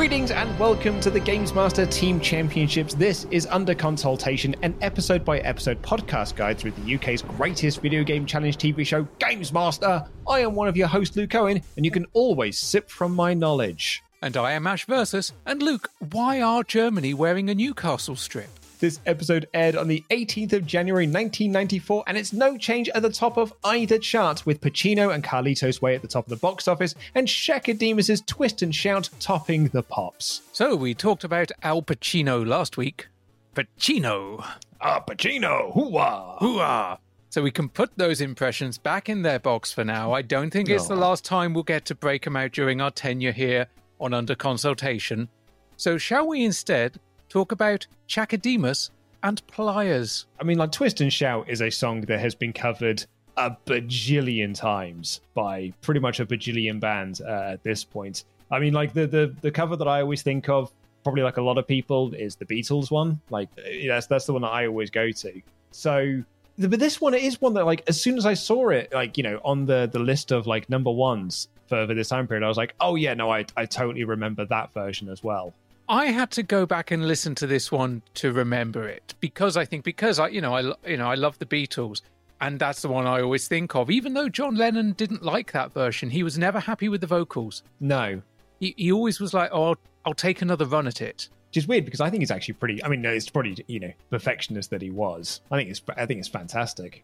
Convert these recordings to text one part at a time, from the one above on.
Greetings and welcome to the Games Master Team Championships. This is Under Consultation, an episode by episode podcast guide through the UK's greatest video game challenge TV show, Games Master. I am one of your hosts, Luke Owen, and you can always sip from my knowledge. And I am Ash Versus. And Luke, why are Germany wearing a Newcastle strip? This episode aired on the 18th of January 1994, and it's no change at the top of either chart, with Pacino and Carlitos Way at the top of the box office, and Chaka Demus' Twist and Shout topping the pops. So we talked about Al Pacino last week. Pacino! Ah, Pacino! Hooah! Hooah! So we can put those impressions back in their box for now. I don't think it's the last time we'll get to break them out during our tenure here on Under Consultation. So shall we instead talk about Chaka Demus and Pliers? I mean, like Twist and Shout is a song that has been covered a bajillion times by pretty much a bajillion bands uh, at this point. I mean, like the, the the cover that I always think of, probably like a lot of people, is the Beatles one. Like uh, that's that's the one that I always go to. So, but this one is one that like as soon as I saw it, like you know, on the the list of like number ones for, for this time period, I was like, oh yeah, no, I I totally remember that version as well. I had to go back and listen to this one to remember it because I think because I you know I you know I love the Beatles and that's the one I always think of. Even though John Lennon didn't like that version, he was never happy with the vocals. No, He, he always was like, "Oh, I'll, I'll take another run at it." which is weird because I think it's actually pretty. I mean, no, it's probably you know perfectionist that he was. I think it's I think it's fantastic.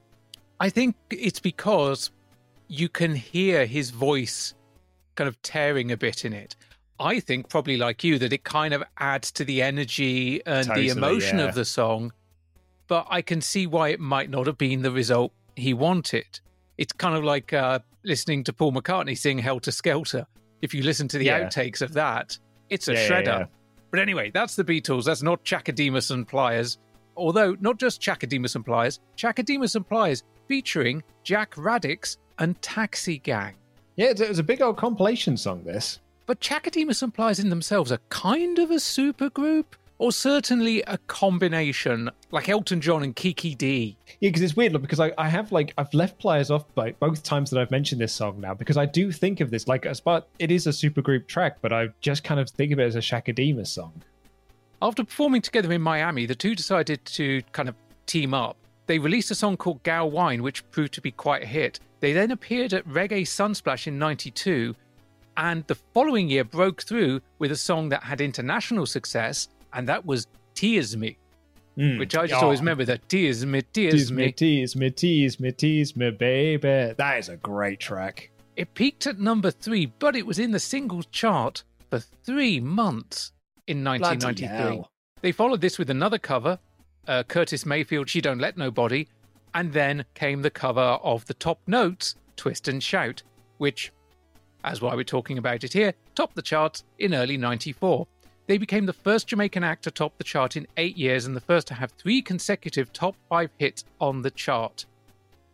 I think it's because you can hear his voice kind of tearing a bit in it. I think probably like you that it kind of adds to the energy and Totally, the emotion yeah. of the song. But I can see why it might not have been the result he wanted. It's kind of like uh, listening to Paul McCartney sing Helter Skelter. If you listen to the Yeah. outtakes of that, it's a Yeah, yeah, shredder. yeah. But anyway, that's the Beatles. That's not Chaka Demus and Pliers. Although, not just Chaka Demus and Pliers, Chaka Demus and Pliers featuring Jack Radics and Taxi Gang. Yeah, it was a big old compilation song. This. But Chaka Demus and Pliers in themselves are kind of a supergroup, or certainly a combination, like Elton John and Kiki Dee. Yeah, because it's weird look, because I, I have like I've left Pliers off by both times that I've mentioned this song now because I do think of this like as but it is a supergroup track, but I just kind of think of it as a Chaka Demus song. After performing together in Miami, the two decided to kind of team up. They released a song called Gal Wine, which proved to be quite a hit. They then appeared at Reggae Sunsplash in 92, and the following year broke through with a song that had international success, and that was Tease Me, Mm. which I just Oh, always remember that Tears Me, Tears Tease me, Me. tease me, tears me, tears me, baby. That is a great track. It peaked at number three, but it was in the singles chart for three months in 1993. They followed this with another cover, uh, Curtis Mayfield, She Don't Let Nobody, and then came the cover of the top notes, Twist and Shout, which, as why we're talking about it here, topped the charts in early 94. They became the first Jamaican act to top the chart in eight years and the first to have three consecutive top five hits on the chart.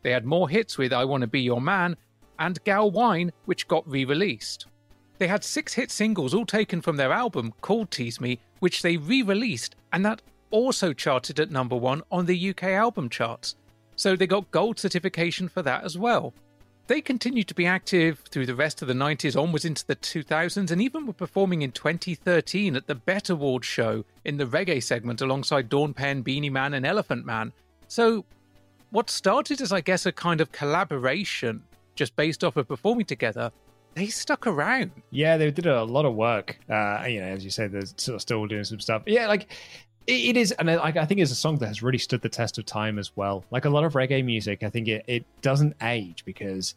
They had more hits with I Want to Be Your Man and Gal Wine, which got re released. They had six hit singles, all taken from their album called Tease Me, which they re released, and that also charted at number one on the UK album charts. So they got gold certification for that as well. They continued to be active through the rest of the 90s onwards into the 2000s and even were performing in 2013 at the BET Awards show in the reggae segment alongside Dawn Penn, Beenie Man, and Elephant Man. So, what started as, I guess, a kind of collaboration just based off of performing together, they stuck around. Yeah, they did a lot of work. Uh, you know, as you said, they're sort of still doing some stuff. Yeah, like it, it is, and I, I think it's a song that has really stood the test of time as well. Like a lot of reggae music, I think it, it doesn't age because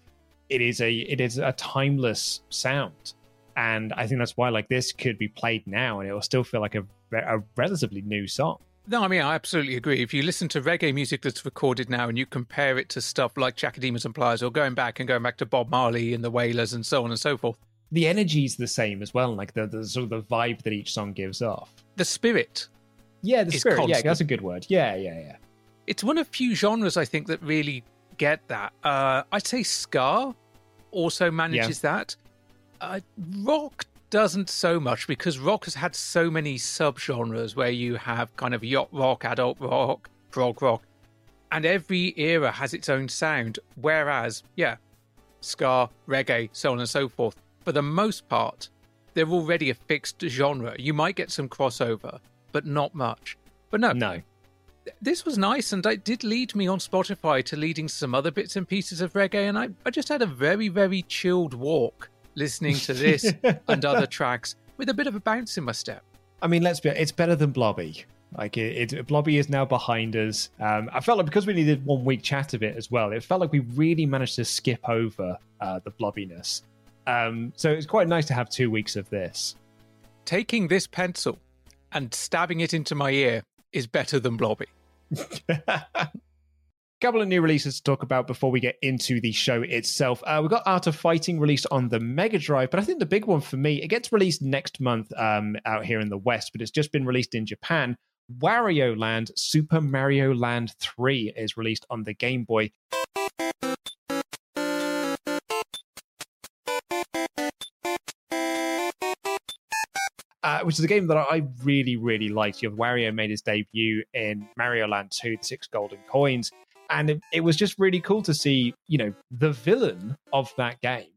it is a it is a timeless sound, and I think that's why like this could be played now and it will still feel like a, a relatively new song. No, I mean, I absolutely agree. If you listen to reggae music that's recorded now and you compare it to stuff like Chaka Demus and Pliers or going back and going back to Bob Marley and the Wailers and so on and so forth, the energy is the same as well, like the, the sort of the vibe that each song gives off. The spirit yeah, the spirit. Constant. Yeah, that's a good word. Yeah, yeah, yeah. It's one of few genres I think that really get that. Uh, I'd say ska also manages yeah. that. Uh, rock doesn't so much because rock has had so many subgenres where you have kind of yacht rock, adult rock, prog rock, and every era has its own sound. Whereas, yeah, ska, reggae, so on and so forth, for the most part, they're already a fixed genre. You might get some crossover, but not much. But no, no. This was nice, and it did lead me on Spotify to leading some other bits and pieces of reggae, and I, I just had a very, very chilled walk listening to this and other tracks with a bit of a bounce in my step. I mean, let's be it's better than Blobby. Like it, it, Blobby is now behind us. Um, I felt like because we needed one week chat of it as well, it felt like we really managed to skip over uh, the blobbiness. Um, so it's quite nice to have two weeks of this. Taking this pencil and stabbing it into my ear is better than Blobby. couple of new releases to talk about before we get into the show itself. Uh, we've got Art of Fighting released on the Mega Drive, but I think the big one for me, it gets released next month um, out here in the West, but it's just been released in Japan. Wario Land Super Mario Land 3 is released on the Game Boy. Uh, which is a game that I really, really liked. You know, Wario made his debut in Mario Land 2, the Six Golden Coins. And it, it was just really cool to see, you know, the villain of that game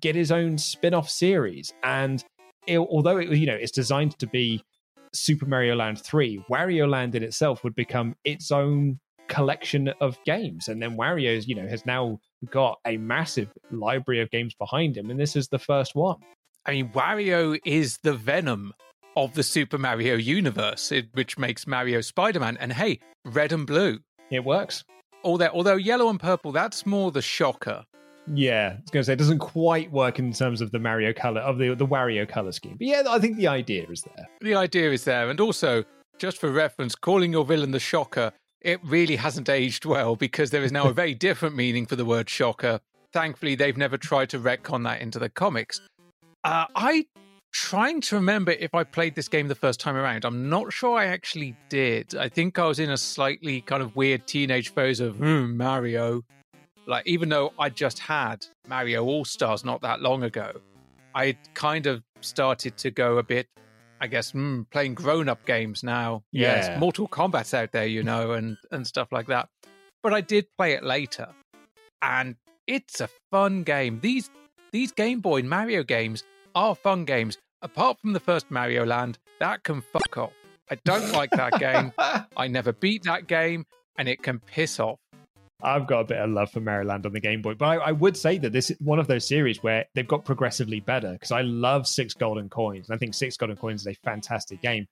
get his own spin off series. And it, although it, you know, it's designed to be Super Mario Land 3, Wario Land in itself would become its own collection of games. And then Wario's, you know, has now got a massive library of games behind him. And this is the first one. I mean, Wario is the venom of the Super Mario universe, which makes Mario Spider Man. And hey, red and blue. It works. Although, although yellow and purple, that's more the shocker. Yeah, I was going to say it doesn't quite work in terms of the Mario color of the the Wario color scheme. But yeah, I think the idea is there. The idea is there, and also just for reference, calling your villain the Shocker, it really hasn't aged well because there is now a very different meaning for the word Shocker. Thankfully, they've never tried to retcon that into the comics. Uh, I trying to remember if I played this game the first time around. I'm not sure I actually did. I think I was in a slightly kind of weird teenage phase of mm, Mario. Like even though I just had Mario All Stars not that long ago, I kind of started to go a bit. I guess mm, playing grown-up games now. Yeah. Yes, Mortal Kombat's out there, you know, and and stuff like that. But I did play it later, and it's a fun game. These these Game Boy and Mario games are fun games. Apart from the first Mario Land, that can fuck off. I don't like that game. I never beat that game, and it can piss off. I've got a bit of love for Mario Land on the Game Boy, but I, I, would say that this is one of those series where they've got progressively better because I love Six Golden Coins. and I think Six Golden Coins is a fantastic game.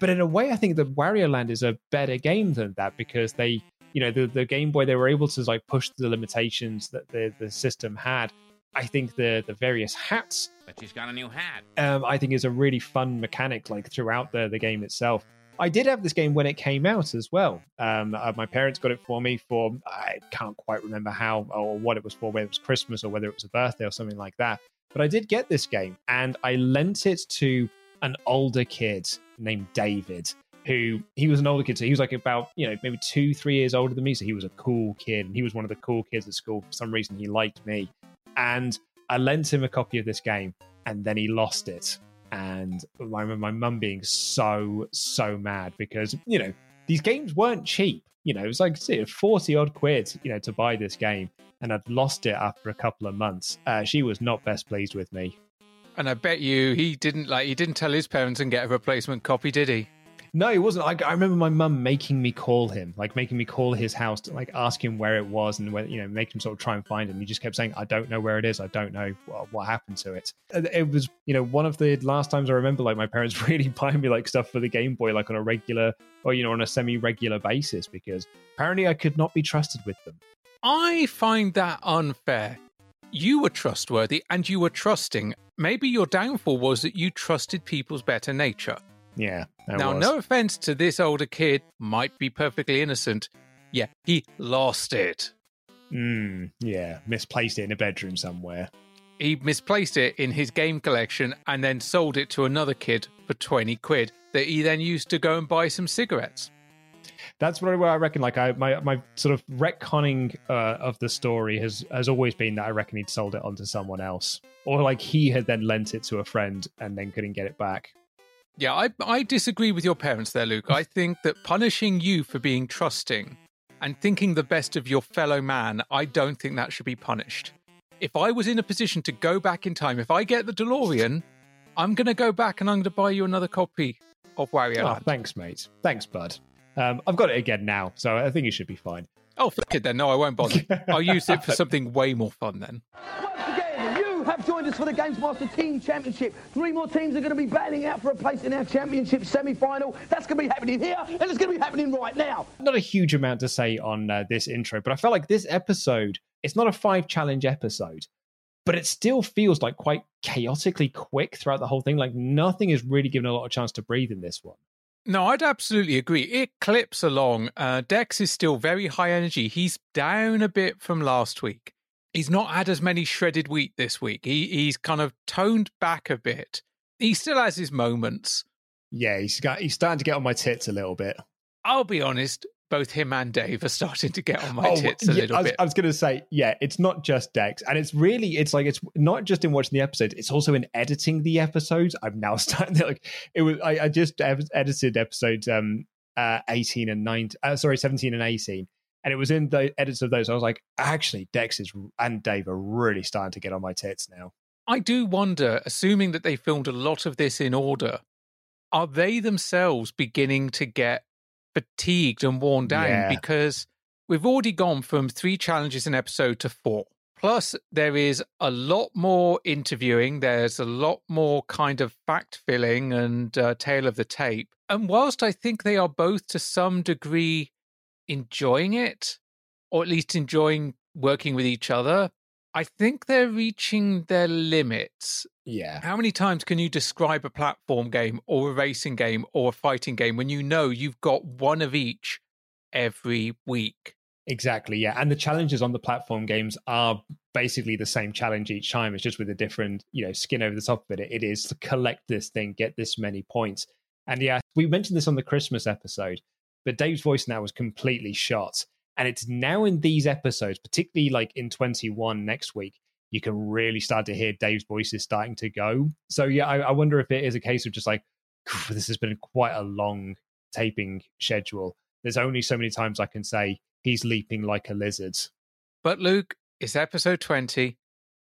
But in a way, I think that Wario Land is a better game than that because they, you know, the, the Game Boy, they were able to like push the limitations that the, the system had I think the the various hats. But she's got a new hat. Um, I think is a really fun mechanic, like throughout the the game itself. I did have this game when it came out as well. Um, uh, my parents got it for me for I can't quite remember how or what it was for, whether it was Christmas or whether it was a birthday or something like that. But I did get this game, and I lent it to an older kid named David. who he was an older kid, so he was like about you know maybe two, three years older than me. So he was a cool kid, and he was one of the cool kids at school. For some reason, he liked me, and I lent him a copy of this game, and then he lost it. And I remember my mum being so so mad because you know these games weren't cheap. You know, it was like forty odd quid, you know, to buy this game, and I'd lost it after a couple of months. Uh, she was not best pleased with me. And I bet you he didn't like he didn't tell his parents and get a replacement copy, did he? No, it wasn't. I, I remember my mum making me call him, like making me call his house to like ask him where it was and where, you know, make him sort of try and find him. He just kept saying, I don't know where it is. I don't know what, what happened to it. It was, you know, one of the last times I remember like my parents really buying me like stuff for the Game Boy, like on a regular or, you know, on a semi regular basis because apparently I could not be trusted with them. I find that unfair. You were trustworthy and you were trusting. Maybe your downfall was that you trusted people's better nature. Yeah. Now, was. no offense to this older kid, might be perfectly innocent. Yeah, he lost it. Mm, yeah, misplaced it in a bedroom somewhere. He misplaced it in his game collection and then sold it to another kid for 20 quid that he then used to go and buy some cigarettes. That's what I reckon. Like I, my my sort of retconning uh, of the story has has always been that I reckon he'd sold it on to someone else, or like he had then lent it to a friend and then couldn't get it back. Yeah, I, I disagree with your parents there, Luke. I think that punishing you for being trusting and thinking the best of your fellow man, I don't think that should be punished. If I was in a position to go back in time, if I get the DeLorean, I'm going to go back and I'm going to buy you another copy of Wario oh, Thanks, mate. Thanks, bud. Um, I've got it again now, so I think it should be fine. Oh, flick it then. No, I won't bother. I'll use it for something way more fun then have joined us for the Games Master Team Championship. Three more teams are going to be battling out for a place in our championship semi-final. That's going to be happening here, and it's going to be happening right now. Not a huge amount to say on uh, this intro, but I felt like this episode, it's not a five challenge episode, but it still feels like quite chaotically quick throughout the whole thing. Like nothing is really given a lot of chance to breathe in this one. No, I'd absolutely agree. It clips along. Uh, Dex is still very high energy. He's down a bit from last week he's not had as many shredded wheat this week. He he's kind of toned back a bit. He still has his moments. Yeah, he's got he's starting to get on my tits a little bit. I'll be honest, both him and Dave are starting to get on my oh, tits a yeah, little I was, bit. I was going to say, yeah, it's not just Dex, and it's really, it's like it's not just in watching the episodes; it's also in editing the episodes. I'm now starting to like it was. I, I just edited episodes um uh 18 and 19, uh, sorry, 17 and 18, and it was in the edits of those. I was like, actually, Dex is and Dave are really starting to get on my tits now. I do wonder, assuming that they filmed a lot of this in order, are they themselves beginning to get fatigued and worn down? Yeah. Because we've already gone from three challenges an episode to four. Plus, there is a lot more interviewing. There's a lot more kind of fact filling and uh, tale of the tape. And whilst I think they are both to some degree enjoying it, or at least enjoying working with each other. I think they're reaching their limits. Yeah. How many times can you describe a platform game or a racing game or a fighting game when you know you've got one of each every week? Exactly, yeah. And the challenges on the platform games are basically the same challenge each time. It's just with a different, you know, skin over the top of it. It is to collect this thing, get this many points. And yeah, we mentioned this on the Christmas episode but Dave's voice now was completely shot. And it's now in these episodes, particularly like in 21 next week, you can really start to hear Dave's voice is starting to go. So yeah, I, I wonder if it is a case of just like, this has been quite a long taping schedule. There's only so many times I can say he's leaping like a lizard. But Luke, it's episode 20.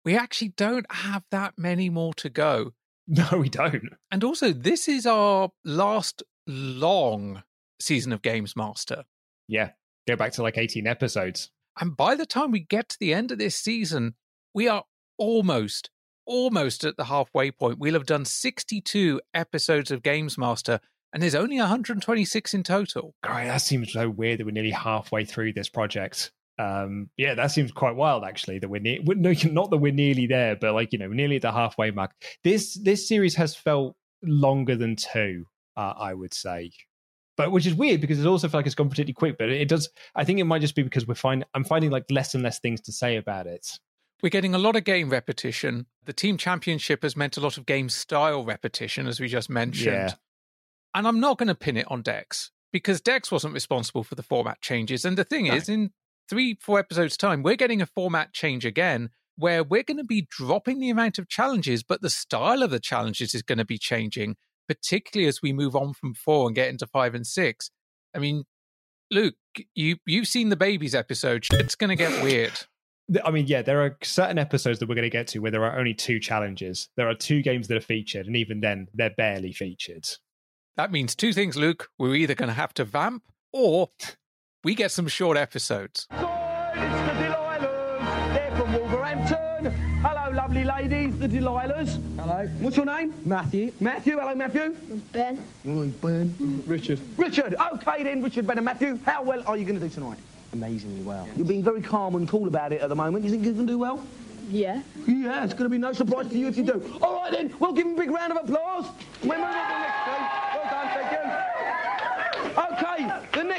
We actually don't have that many more to go. No, we don't. And also, this is our last long season of Games Master. Yeah, go back to like 18 episodes. And by the time we get to the end of this season, we are almost, almost at the halfway point. We'll have done 62 episodes of Games Master, and there's only 126 in total. Great, that seems so weird that we're nearly halfway through this project. Um, yeah, that seems quite wild actually. That we're near, no, not that we're nearly there, but like you know, nearly at the halfway mark. This this series has felt longer than two, uh, I would say but which is weird because it also feel like it's gone particularly quick. But it does. I think it might just be because we're finding I'm finding like less and less things to say about it. We're getting a lot of game repetition. The team championship has meant a lot of game style repetition, as we just mentioned. Yeah. And I'm not going to pin it on Dex because Dex wasn't responsible for the format changes. And the thing No. is, in three, four episodes' time, we're getting a format change again where we're going to be dropping the amount of challenges, but the style of the challenges is going to be changing, particularly as we move on from four and get into five and six. I mean, Luke, you you've seen the babies episode. It's going to get weird. I mean, yeah, there are certain episodes that we're going to get to where there are only two challenges. There are two games that are featured, and even then, they're barely featured. That means two things, Luke. We're either going to have to vamp or we get some short episodes. From Wolverhampton. Hello, lovely ladies, the Delilahs. Hello. What's your name? Matthew. Matthew. Hello, Matthew. Ben. Hello, Ben. Richard. Richard. Okay then, Richard, Ben and Matthew. How well are you going to do tonight? Amazingly well. You're being very calm and cool about it at the moment. You think you can do well? Yeah. Yeah, it's going to be no surprise to you if you do. All right then, we'll give them a big round of applause. We're moving on to the next team. Well done, thank you. Okay, the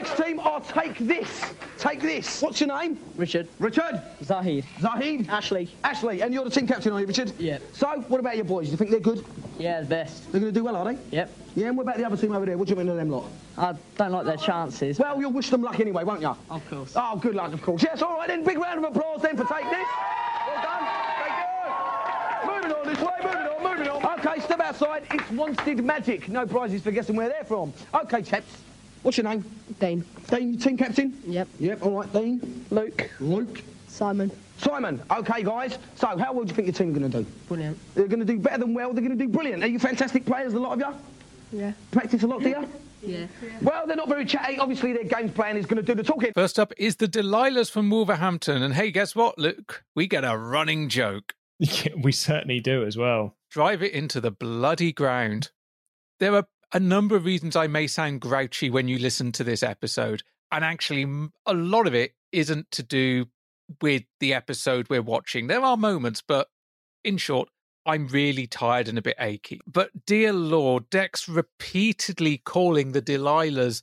next team are Take This. Take This. What's your name? Richard. Richard. Zahid. Zahid. Ashley. Ashley, and you're the team captain, are you, Richard? Yeah. So, what about your boys? Do you think they're good? Yeah, the best. They're going to do well, are they? Yep. Yeah, and what about the other team over there? What do you mean of them lot? I don't like their chances. Well, you'll wish them luck anyway, won't you? Of course. Oh, good luck, of course. Yes, all right then. Big round of applause then for Take This. Well done. Thank you. Moving on this way, moving on, moving on. Okay, step outside. It's Wanstead Magic. No prizes for guessing where they're from. Okay, chaps. What's your name? Dean. Dean, team captain? Yep. Yep, all right, Dean. Luke. Luke. Simon. Simon. Okay, guys. So, how well do you think your team are going to do? Brilliant. They're going to do better than well. They're going to do brilliant. Are you fantastic players, a lot of you? Yeah. Practice a lot, do you? Yeah. Well, they're not very chatty. Obviously, their games plan is going to do the talking. First up is the Delilahs from Wolverhampton. And hey, guess what, Luke? We get a running joke. Yeah, we certainly do as well. Drive it into the bloody ground. There are a number of reasons I may sound grouchy when you listen to this episode. And actually, a lot of it isn't to do with the episode we're watching. There are moments, but in short, I'm really tired and a bit achy. But dear Lord, Dex repeatedly calling the Delilahs,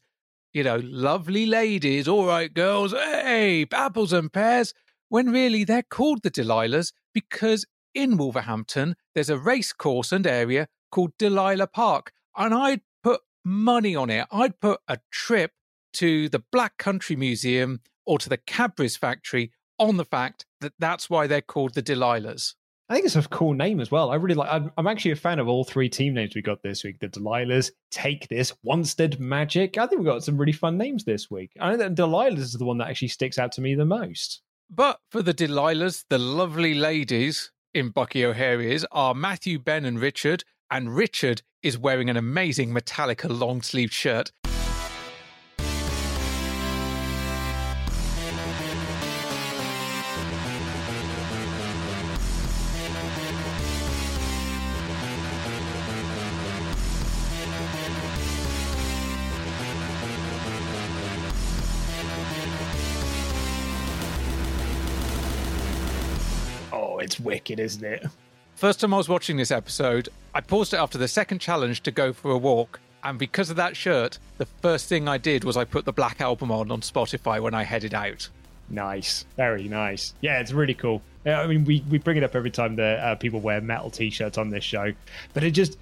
you know, lovely ladies, all right, girls, hey, apples and pears, when really they're called the Delilahs because in Wolverhampton, there's a race course and area called Delilah Park. And I'd put money on it. I'd put a trip to the Black Country Museum or to the Cadbury's factory on the fact that that's why they're called the Delilahs. I think it's a cool name as well. I really like. I'm, I'm actually a fan of all three team names we got this week. The Delilahs, Take This, Wanstead Magic. I think we got some really fun names this week. I know that Delilahs is the one that actually sticks out to me the most. But for the Delilahs, the lovely ladies in Bucky O'Hare's are Matthew, Ben, and Richard. And Richard is wearing an amazing Metallica long sleeved shirt. Oh, it's wicked, isn't it? First time I was watching this episode, I paused it after the second challenge to go for a walk. And because of that shirt, the first thing I did was I put the Black Album on on Spotify when I headed out. Nice, very nice. Yeah, it's really cool. I mean, we, we bring it up every time that uh, people wear metal t-shirts on this show, but it just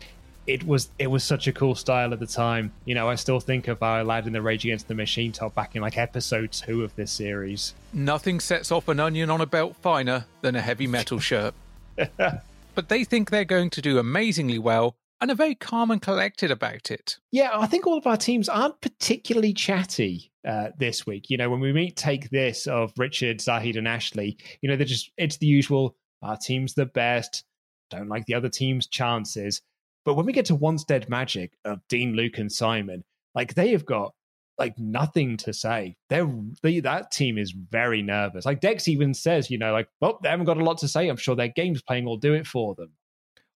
it was it was such a cool style at the time. You know, I still think of our lad in the Rage Against the Machine top back in like episode two of this series. Nothing sets off an onion on a belt finer than a heavy metal shirt. but they think they're going to do amazingly well and are very calm and collected about it. Yeah, I think all of our teams aren't particularly chatty uh, this week. You know, when we meet Take This of Richard, Zahid, and Ashley, you know, they're just, it's the usual, our team's the best, don't like the other team's chances. But when we get to Wanstead Magic of Dean, Luke, and Simon, like they have got like nothing to say. They're they, that team is very nervous. Like Dex even says, you know, like, well, they haven't got a lot to say. I'm sure their games playing will do it for them.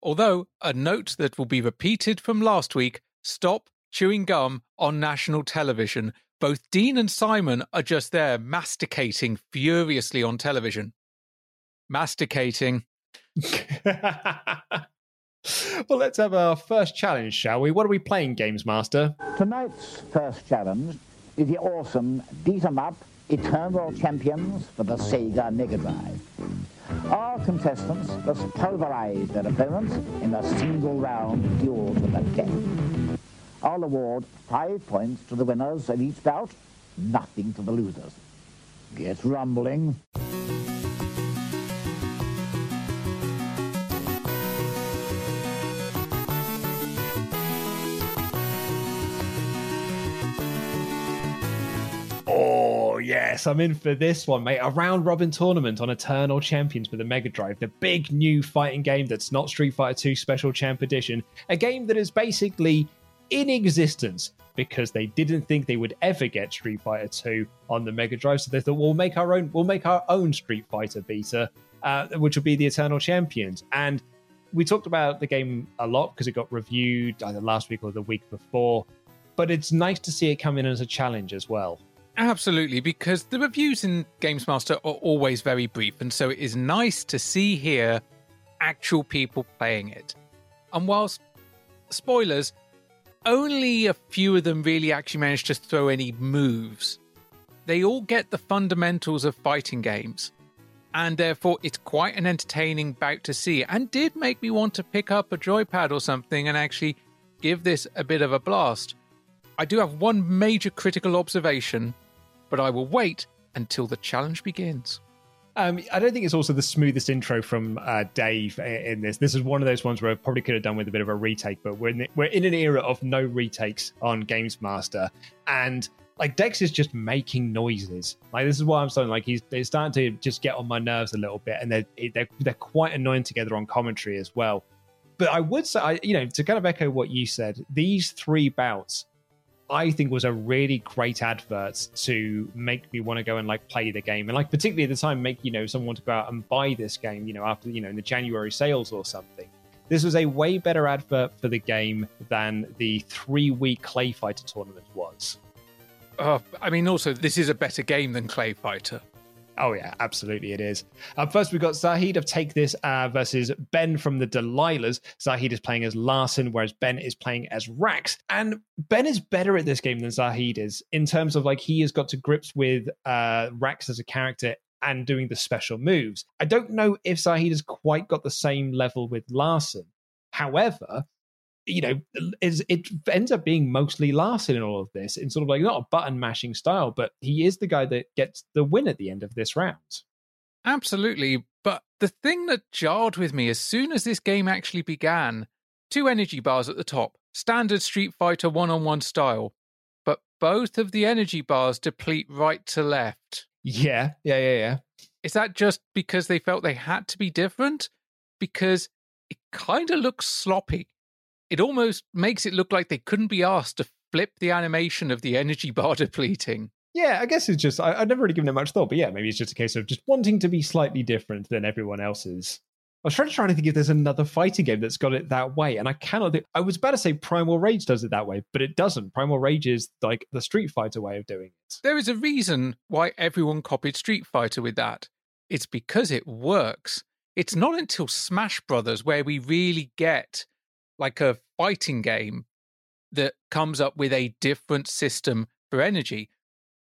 Although, a note that will be repeated from last week stop chewing gum on national television. Both Dean and Simon are just there masticating furiously on television. Masticating. well, let's have our first challenge, shall we? What are we playing, Games Master? Tonight's first challenge is the awesome Beat 'em Up Eternal Champions for the Sega Mega Drive. Our contestants must pulverize their opponents in a single round duel to the death. I'll award five points to the winners of each bout, nothing to the losers. Get rumbling. Yes, I'm in for this one, mate. A round robin tournament on Eternal Champions for the Mega Drive, the big new fighting game that's not Street Fighter 2 Special Champ Edition, a game that is basically in existence because they didn't think they would ever get Street Fighter 2 on the Mega Drive, so they thought we'll make our own we'll make our own Street Fighter beta, uh, which will be the Eternal Champions. And we talked about the game a lot because it got reviewed either last week or the week before, but it's nice to see it come in as a challenge as well. Absolutely, because the reviews in Games Master are always very brief, and so it is nice to see here actual people playing it. And whilst spoilers, only a few of them really actually manage to throw any moves. They all get the fundamentals of fighting games, and therefore it's quite an entertaining bout to see, and did make me want to pick up a joypad or something and actually give this a bit of a blast. I do have one major critical observation, but I will wait until the challenge begins. Um, I don't think it's also the smoothest intro from uh, Dave in this. This is one of those ones where I probably could have done with a bit of a retake, but we're in, the, we're in an era of no retakes on Games Master, and like Dex is just making noises. Like this is why I'm saying. Like he's they're starting to just get on my nerves a little bit, and they're they're, they're quite annoying together on commentary as well. But I would say, I, you know, to kind of echo what you said, these three bouts I think was a really great advert to make me want to go and like play the game and like particularly at the time make you know someone want to go out and buy this game you know after you know in the January sales or something. This was a way better advert for the game than the three week Clay Fighter tournament was. Uh, I mean, also this is a better game than Clay Fighter. Oh yeah, absolutely it is. Uh, first, we've got Zahid of Take This uh, versus Ben from the Delilahs. Zahid is playing as Larcen, whereas Ben is playing as Rax. And Ben is better at this game than Zahid is in terms of like he has got to grips with uh, Rax as a character and doing the special moves. I don't know if Zahid has quite got the same level with Larcen. However, you know, is it ends up being mostly Larcen in all of this, in sort of like not a button mashing style, but he is the guy that gets the win at the end of this round. Absolutely. But the thing that jarred with me as soon as this game actually began, two energy bars at the top, standard Street Fighter one on one style, but both of the energy bars deplete right to left. Yeah, yeah, yeah, yeah. Is that just because they felt they had to be different? Because it kind of looks sloppy it almost makes it look like they couldn't be asked to flip the animation of the energy bar depleting. Yeah, I guess it's just I, have never really given it much thought, but yeah, maybe it's just a case of just wanting to be slightly different than everyone else's. I was trying to try to think if there's another fighting game that's got it that way, and I cannot. Think, I was about to say Primal Rage does it that way, but it doesn't. Primal Rage is like the Street Fighter way of doing it. There is a reason why everyone copied Street Fighter with that. It's because it works. It's not until Smash Brothers where we really get like a fighting game that comes up with a different system for energy.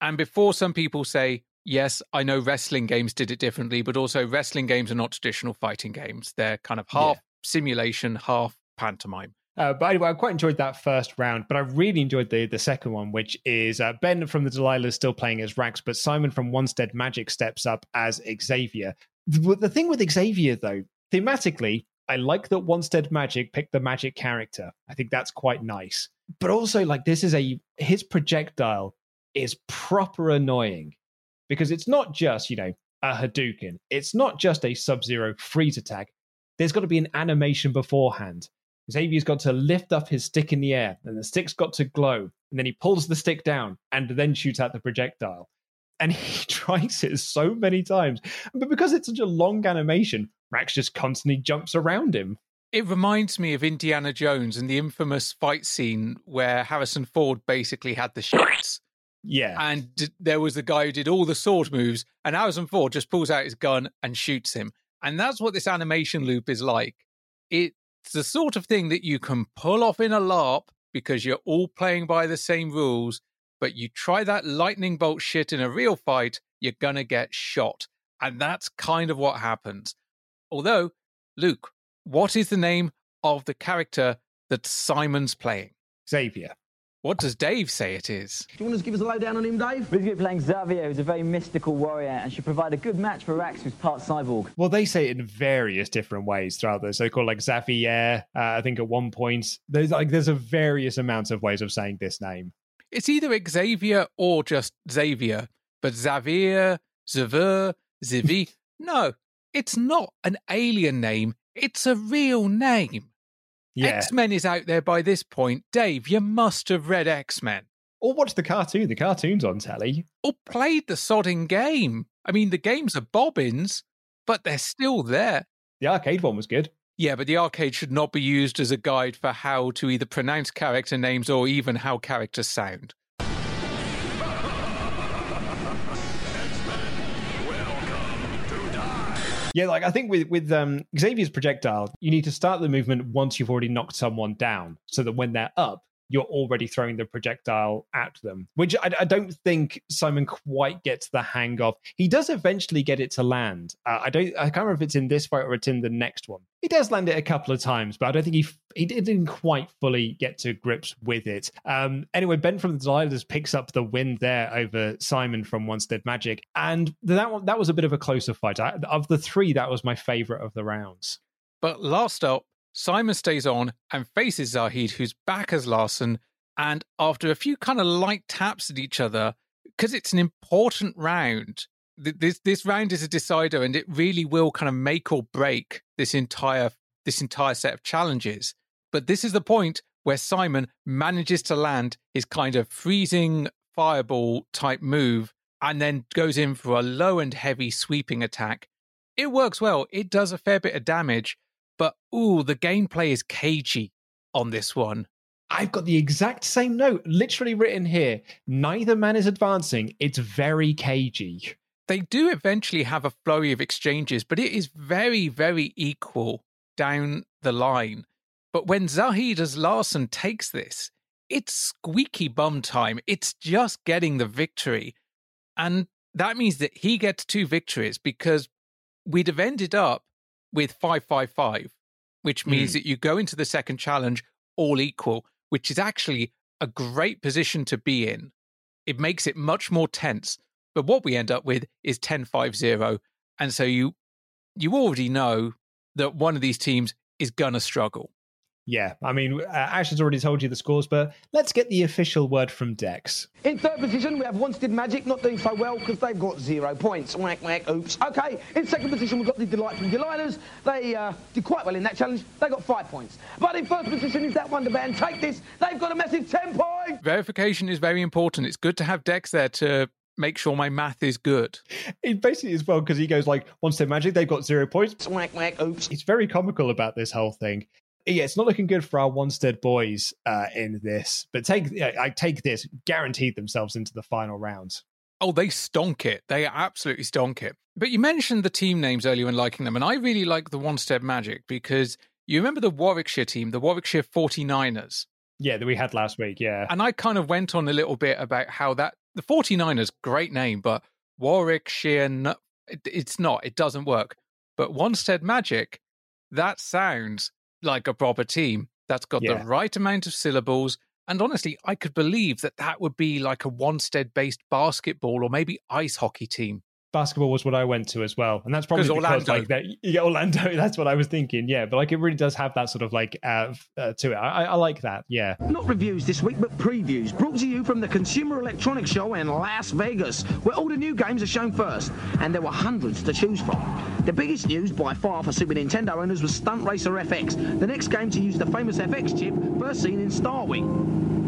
And before some people say, yes, I know wrestling games did it differently, but also wrestling games are not traditional fighting games. They're kind of half yeah. simulation, half pantomime. Uh, but anyway, I quite enjoyed that first round, but I really enjoyed the the second one, which is uh, Ben from the Delilah is still playing as Rax, but Simon from Wanstead Magic steps up as Xavier. The, the thing with Xavier, though, thematically, I like that Wanstead Magic picked the magic character. I think that's quite nice. But also, like, this is a his projectile is proper annoying because it's not just, you know, a Hadouken. It's not just a Sub Zero freeze attack. There's got to be an animation beforehand. Xavier's got to lift up his stick in the air, and the stick's got to glow, and then he pulls the stick down and then shoots out the projectile. And he tries it so many times. But because it's such a long animation, Rax just constantly jumps around him. It reminds me of Indiana Jones and the infamous fight scene where Harrison Ford basically had the shits. Yeah. And d- there was the guy who did all the sword moves, and Harrison Ford just pulls out his gun and shoots him. And that's what this animation loop is like. It's the sort of thing that you can pull off in a LARP because you're all playing by the same rules, but you try that lightning bolt shit in a real fight, you're going to get shot. And that's kind of what happens. Although, Luke, what is the name of the character that Simon's playing? Xavier. What does Dave say it is? Do you want to give us a lowdown on him, Dave? We're going to be playing Xavier, who's a very mystical warrior and should provide a good match for Rax, who's part cyborg. Well, they say it in various different ways throughout this. They call it like Xavier. Uh, I think at one point there's like there's a various amounts of ways of saying this name. It's either Xavier or just Xavier, but Xavier, Xavier, Zivi. no, it's not an alien name. It's a real name. Yeah. X Men is out there by this point. Dave, you must have read X Men. Or watched the cartoon. The cartoon's on telly. Or played the sodding game. I mean, the games are bobbins, but they're still there. The arcade one was good. Yeah, but the arcade should not be used as a guide for how to either pronounce character names or even how characters sound. Yeah, like I think with with um, Xavier's projectile, you need to start the movement once you've already knocked someone down, so that when they're up, you're already throwing the projectile at them, which I, I don't think Simon quite gets the hang of. He does eventually get it to land. Uh, I don't. I can't remember if it's in this fight or it's in the next one. He does land it a couple of times, but I don't think he he didn't quite fully get to grips with it. Um, anyway, Ben from the Delilahs picks up the win there over Simon from Wanstead Magic, and that one, that was a bit of a closer fight. I, of the three, that was my favorite of the rounds. But last up, Simon stays on and faces Zahid, who's back as Larcen. And after a few kind of light taps at each other, because it's an important round, th- this this round is a decider, and it really will kind of make or break this entire this entire set of challenges. But this is the point where Simon manages to land his kind of freezing fireball type move, and then goes in for a low and heavy sweeping attack. It works well. It does a fair bit of damage, but ooh, the gameplay is cagey on this one. I've got the exact same note, literally written here. Neither man is advancing. It's very cagey. They do eventually have a flurry of exchanges, but it is very, very equal down the line. But when Zahid as Larcen takes this, it's squeaky bum time. It's just getting the victory. And that means that he gets two victories because we'd have ended up with 555, which means Mm. that you go into the second challenge all equal, which is actually a great position to be in. It makes it much more tense. But what we end up with is 10-5-0. And so you you already know that one of these teams is going to struggle. Yeah, I mean, uh, Ash has already told you the scores, but let's get the official word from Dex. In third position, we have Wanstead Magic, not doing so well because they've got zero points. Whack, whack, oops. Okay, in second position, we've got the Delightful Delilahs. They uh, did quite well in that challenge. They got five points. But in first position is that Wonder Band. Take this. They've got a massive 10 points. Verification is very important. It's good to have Dex there to make sure my math is good. It basically as well because he goes like, once they're magic, they've got zero points. Whack, whack, oops. It's very comical about this whole thing. Yeah, it's not looking good for our Wanstead boys uh, in this, but take yeah, I take this guaranteed themselves into the final round. Oh, they stonk it. They absolutely stonk it. But you mentioned the team names earlier and liking them, and I really like the Wanstead Magic because you remember the Warwickshire team, the Warwickshire 49ers. Yeah, that we had last week. Yeah, And I kind of went on a little bit about how that the 49ers, great name, but Warwickshire, no- it, it's not. It doesn't work. But Wanstead Magic, that sounds like a proper team that's got Yeah. the right amount of syllables. And honestly, I could believe that that would be like a Wanstead based basketball or maybe ice hockey team. Basketball was what I went to as well, and that's probably because Orlando. like that. Yeah, Orlando. That's what I was thinking. Yeah, but like it really does have that sort of like uh, uh, to it. I, I I like that. Yeah. Not reviews this week, but previews. Brought to you from the Consumer Electronics Show in Las Vegas, where all the new games are shown first. And there were hundreds to choose from. The biggest news by far for Super Nintendo owners was Stunt Racer FX, the next game to use the famous FX chip first seen in Star Wing.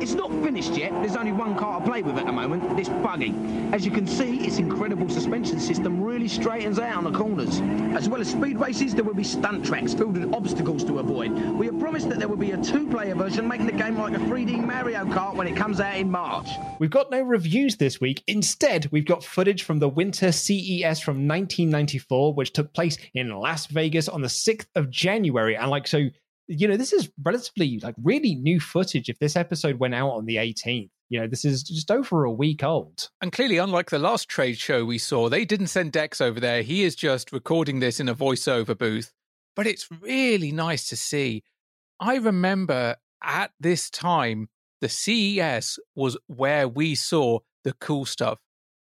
It's not finished yet. There's only one car to play with at the moment, this buggy. As you can see, its incredible suspension system really straightens out on the corners. As well as speed races, there will be stunt tracks filled with obstacles to avoid. We have promised that there will be a two-player version, making the game like a 3D Mario Kart when it comes out in March. We've got no reviews this week. Instead, we've got footage from the Winter CES from 1994, which took place in Las Vegas on the 6th of January. And like, so, you know, this is relatively like really new footage if this episode went out on the 18th. You know, this is just over a week old. And clearly, unlike the last trade show we saw, they didn't send Dex over there. He is just recording this in a voiceover booth. But it's really nice to see. I remember at this time, the CES was where we saw the cool stuff.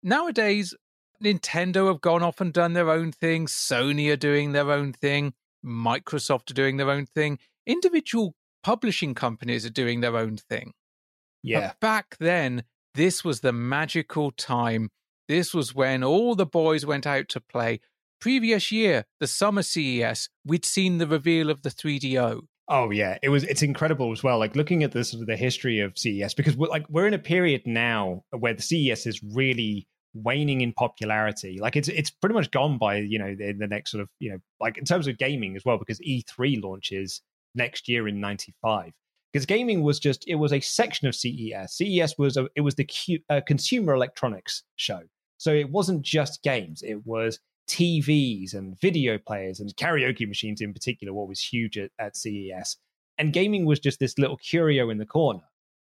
Nowadays, Nintendo have gone off and done their own thing, Sony are doing their own thing, Microsoft are doing their own thing, individual publishing companies are doing their own thing. Yeah. But back then, this was the magical time. This was when all the boys went out to play. Previous year, the summer CES, we'd seen the reveal of the 3DO. Oh yeah, it was. It's incredible as well. Like looking at the sort of the history of CES because we're like we're in a period now where the CES is really waning in popularity. Like it's it's pretty much gone by you know in the next sort of you know like in terms of gaming as well because E3 launches next year in '95 because gaming was just it was a section of CES. CES was a, it was the Q, uh, consumer electronics show, so it wasn't just games. It was TVs and video players and karaoke machines in particular. What was huge at, at CES, and gaming was just this little curio in the corner.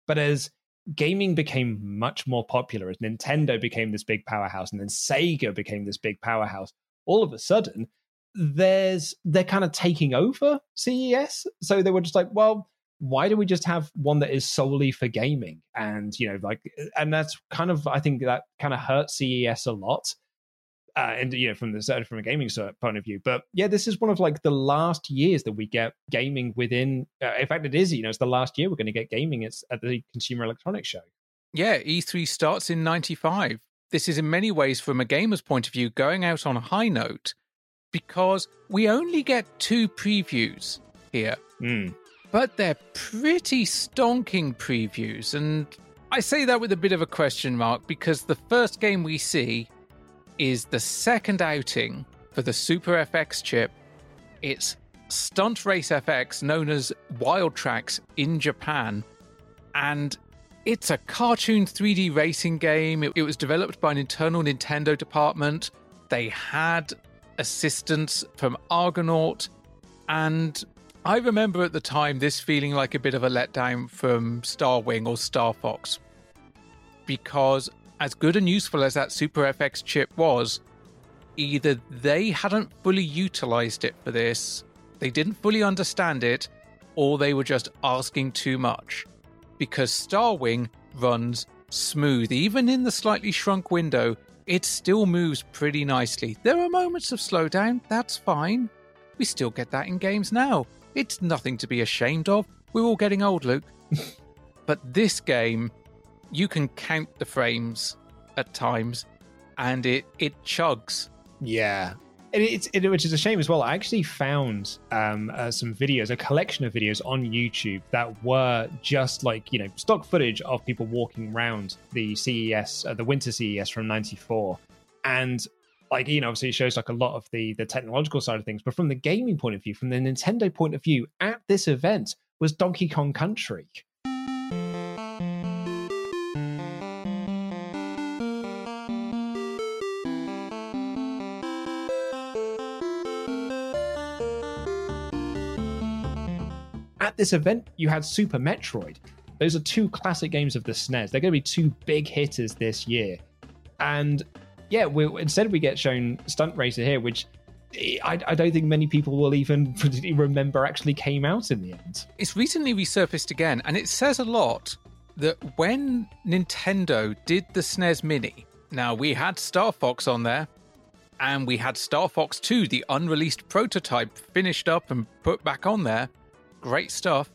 But as gaming became much more popular, as Nintendo became this big powerhouse, and then Sega became this big powerhouse, all of a sudden there's they're kind of taking over CES. So they were just like, well, why do we just have one that is solely for gaming and you know like and that's kind of i think that kind of hurts ces a lot uh, and you know from the from a gaming point of view. But yeah this is one of like the last years that we get gaming within uh, in fact it is you know it's the last year we're going to get gaming it's at the consumer electronics show. Yeah e3 starts in 95 this is in many ways from a gamer's point of view going out on a high note because we only get two previews here. Mm but they're pretty stonking previews. And I say that with a bit of a question mark because the first game we see is the second outing for the Super FX chip. It's Stunt Race FX, known as Wild Trax in Japan. And it's a cartoon 3D racing game. It, was developed by an internal Nintendo department. They had assistance from Argonaut. And I remember at the time this feeling like a bit of a letdown from Starwing or Star Fox. Because, as good and useful as that Super FX chip was, either they hadn't fully utilized it for this, they didn't fully understand it, or they were just asking too much. Because Starwing runs smooth, even in the slightly shrunk window, it still moves pretty nicely. There are moments of slowdown, that's fine. We still get that in games now. It's nothing to be ashamed of. We're all getting old, Luke. but this game, you can count the frames at times, and it it chugs. Yeah, and it's it, which is a shame as well. I actually found um, uh, some videos, a collection of videos on YouTube that were just like you know stock footage of people walking around the CES, uh, the Winter CES from '94, and like you know obviously it shows like a lot of the the technological side of things but from the gaming point of view from the nintendo point of view at this event was donkey kong country at this event you had super metroid those are two classic games of the snes they're going to be two big hitters this year and yeah, instead we get shown Stunt Racer here, which I, I, don't think many people will even remember actually came out in the end. It's recently resurfaced again, and it says a lot that when Nintendo did the SNES Mini, now we had Star Fox on there, and we had Star Fox 2, the unreleased prototype, finished up and put back on there. Great stuff.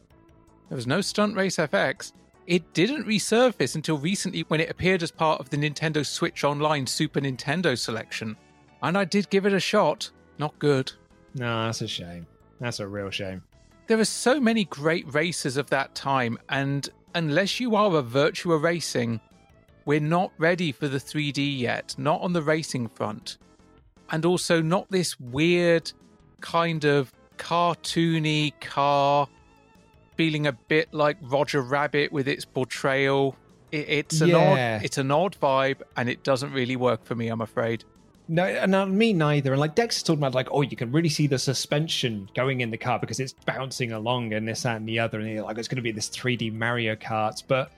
There was no Stunt Race FX. It didn't resurface until recently when it appeared as part of the Nintendo Switch Online Super Nintendo selection. And I did give it a shot. Not good. No, that's a shame. That's a real shame. There are so many great races of that time, and unless you are a Virtua Racing, we're not ready for the 3D yet, not on the racing front. And also, not this weird kind of cartoony car feeling a bit like Roger Rabbit with its portrayal. It, it's an yeah. odd, it's an odd vibe, and it doesn't really work for me. I'm afraid. No, no, me neither. And like Dex talking about, like, oh, you can really see the suspension going in the car because it's bouncing along and this, that, and the other, and you're like, it's going to be this 3D Mario Kart. But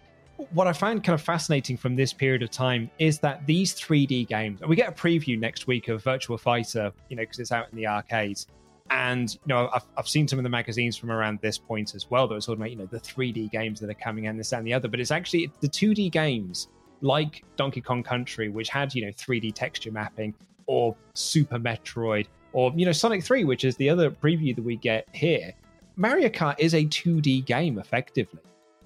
what I find kind of fascinating from this period of time is that these 3D games, and we get a preview next week of Virtual Fighter, you know, because it's out in the arcades And you know, I've, I've seen some of the magazines from around this point as well that are talking about you know the 3D games that are coming and this and the other. But it's actually the 2D games like Donkey Kong Country, which had you know 3D texture mapping, or Super Metroid, or you know Sonic 3, which is the other preview that we get here. Mario Kart is a 2D game effectively.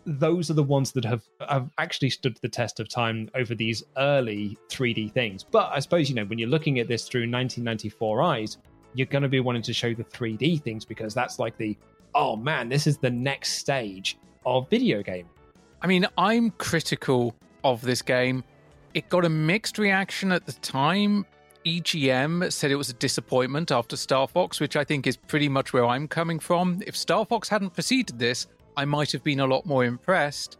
Those are the ones that have, have actually stood the test of time over these early 3D things. But I suppose, you know, when you're looking at this through 1994 eyes, you're going to be wanting to show the 3D things because that's like the, oh man, this is the next stage of video game. I mean, I'm critical of this game. It got a mixed reaction at the time. EGM said it was a disappointment after Star Fox, which I think is pretty much where I'm coming from. If Star Fox hadn't preceded this, I might have been a lot more impressed.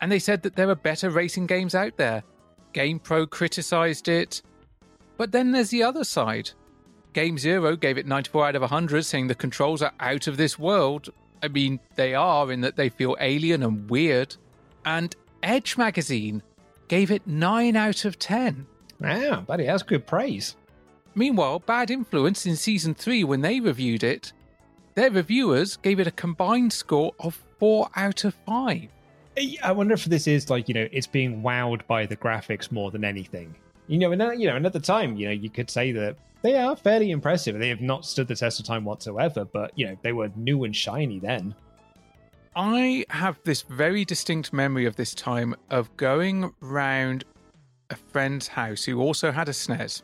And they said that there are better racing games out there. GamePro criticized it. But then there's the other side. Game Zero gave it 94 out of 100, saying the controls are out of this world. I mean, they are in that they feel alien and weird. And Edge magazine gave it 9 out of 10. Wow, buddy, that's good praise. Meanwhile, Bad Influence in season 3, when they reviewed it, their reviewers gave it a combined score of 4 out of 5. I wonder if this is like, you know, it's being wowed by the graphics more than anything. You know, and, you know, and at the time, you know, you could say that they are fairly impressive. They have not stood the test of time whatsoever, but, you know, they were new and shiny then. I have this very distinct memory of this time of going round a friend's house who also had a SNES,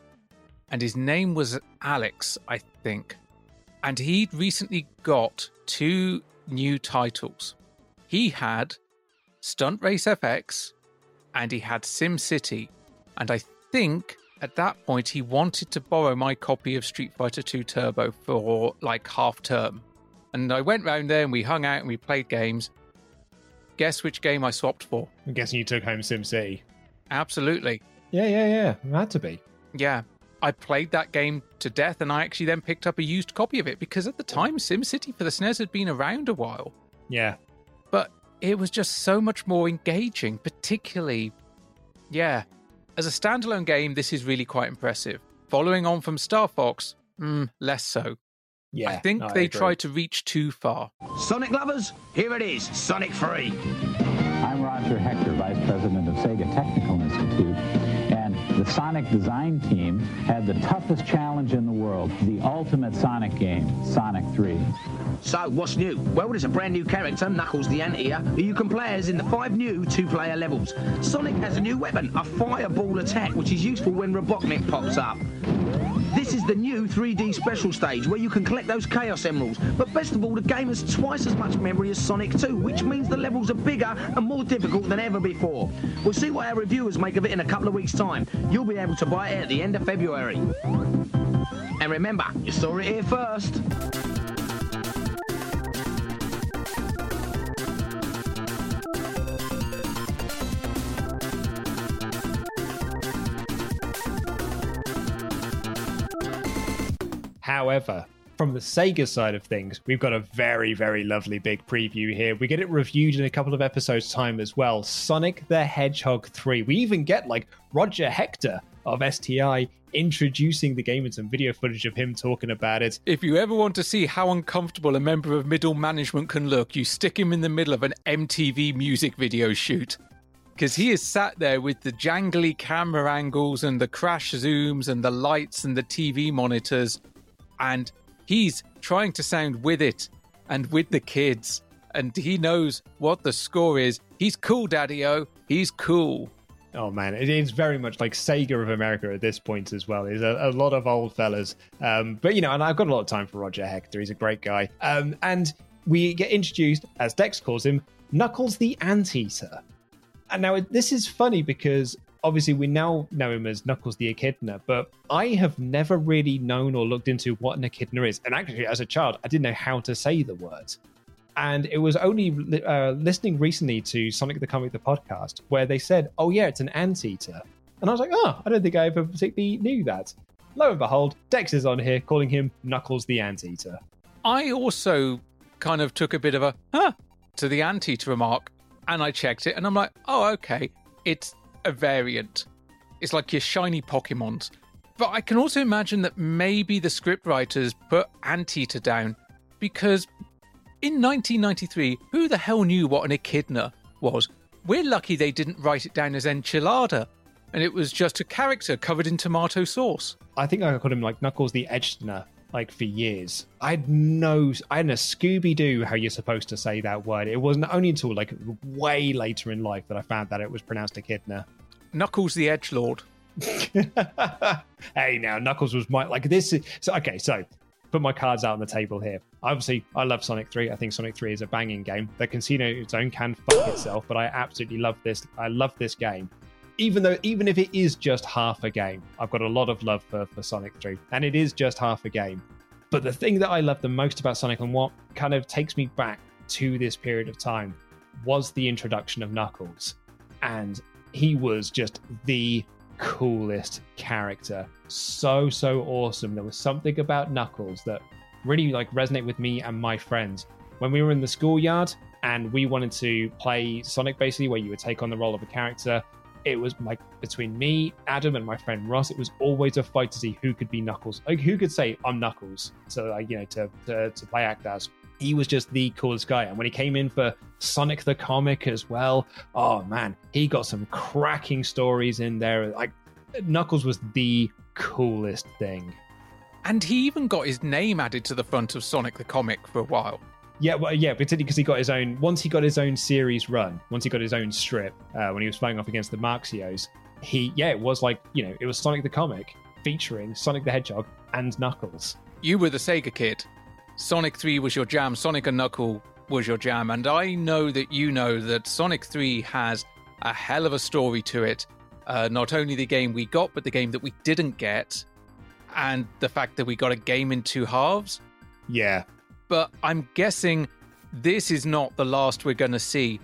and his name was Alex, I think. And he'd recently got two new titles. He had Stunt Race FX and he had Sim City. And I think at that point he wanted to borrow my copy of Street Fighter 2 Turbo for like half term. And I went round there and we hung out and we played games. Guess which game I swapped for? I'm guessing you took home SimCity. Absolutely. Yeah, yeah, yeah. It had to be. Yeah. I played that game to death and I actually then picked up a used copy of it because at the time SimCity for the SNES had been around a while. Yeah. But it was just so much more engaging, particularly, yeah. As a standalone game, this is really quite impressive. Following on from Star Fox, mm, less so. Yeah, I think no, they agree. tried to reach too far. Sonic lovers, here it is, Sonic 3. I'm Roger Hector, Vice President of Sega Technical Institute, and the Sonic design team had the toughest challenge in the world, the ultimate Sonic game, Sonic 3. So, what's new? Well, there's a brand new character, Knuckles the Anteater, who you can play as in the five new two-player levels. Sonic has a new weapon, a fireball attack, which is useful when Robotnik pops up. This is the new 3D special stage where you can collect those Chaos Emeralds. But best of all, the game has twice as much memory as Sonic 2, which means the levels are bigger and more difficult than ever before. We'll see what our reviewers make of it in a couple of weeks' time. You'll be able to buy it at the end of February. And remember, you saw it here first. However, from the Sega side of things, we've got a very, very lovely big preview here. We get it reviewed in a couple of episodes' time as well. Sonic the Hedgehog 3. We even get like Roger Hector of STI introducing the game and some video footage of him talking about it. If you ever want to see how uncomfortable a member of middle management can look, you stick him in the middle of an MTV music video shoot. Because he is sat there with the jangly camera angles and the crash zooms and the lights and the TV monitors, and he's trying to sound with it and with the kids. And he knows what the score is. He's cool, Daddy O. He's cool. Oh man, it is very much like Sega of America at this point as well. There's a, a lot of old fellas, um, but you know, and I've got a lot of time for Roger Hector. He's a great guy, um, and we get introduced, as Dex calls him, Knuckles the Anteater. And now this is funny because obviously we now know him as Knuckles the Echidna, but I have never really known or looked into what an echidna is. And actually, as a child, I didn't know how to say the word. And it was only uh, listening recently to Sonic the Comic, the podcast, where they said, oh, yeah, it's an anteater. And I was like, oh, I don't think I ever particularly knew that. Lo and behold, Dex is on here calling him Knuckles the Anteater. I also kind of took a bit of a huh to the anteater remark, and I checked it, and I'm like, oh, okay, it's a variant. It's like your shiny Pokemons. But I can also imagine that maybe the scriptwriters put Anteater down because in 1993, who the hell knew what an echidna was? We're lucky they didn't write it down as enchilada, and it was just a character covered in tomato sauce. I think I called him like Knuckles the Edgener like for years. I had no, I had a Scooby Doo how you're supposed to say that word. It wasn't only until like way later in life that I found that it was pronounced echidna. Knuckles the Edge Lord. hey, now Knuckles was my like this. Is, so okay, so put my cards out on the table here. Obviously, I love Sonic 3. I think Sonic 3 is a banging game. The casino its own can fuck itself, but I absolutely love this. I love this game. Even though, even if it is just half a game, I've got a lot of love for, for Sonic 3, and it is just half a game. But the thing that I love the most about Sonic and what kind of takes me back to this period of time was the introduction of Knuckles. And he was just the coolest character. So, so awesome. There was something about Knuckles that really like resonate with me and my friends. When we were in the schoolyard and we wanted to play Sonic basically where you would take on the role of a character, it was like between me, Adam, and my friend Ross, it was always a fight to see who could be Knuckles. Like who could say I'm Knuckles. So like, you know, to to, to play act as. He was just the coolest guy. And when he came in for Sonic the Comic as well, oh man, he got some cracking stories in there. Like Knuckles was the coolest thing. And he even got his name added to the front of Sonic the Comic for a while. Yeah, well, yeah, particularly because he got his own. Once he got his own series run, once he got his own strip, uh, when he was fighting off against the Marxios, he yeah, it was like you know, it was Sonic the Comic featuring Sonic the Hedgehog and Knuckles. You were the Sega kid. Sonic 3 was your jam. Sonic and Knuckle was your jam. And I know that you know that Sonic 3 has a hell of a story to it. Uh, not only the game we got, but the game that we didn't get, and the fact that we got a game in two halves. Yeah, but I'm guessing this is not the last we're going to see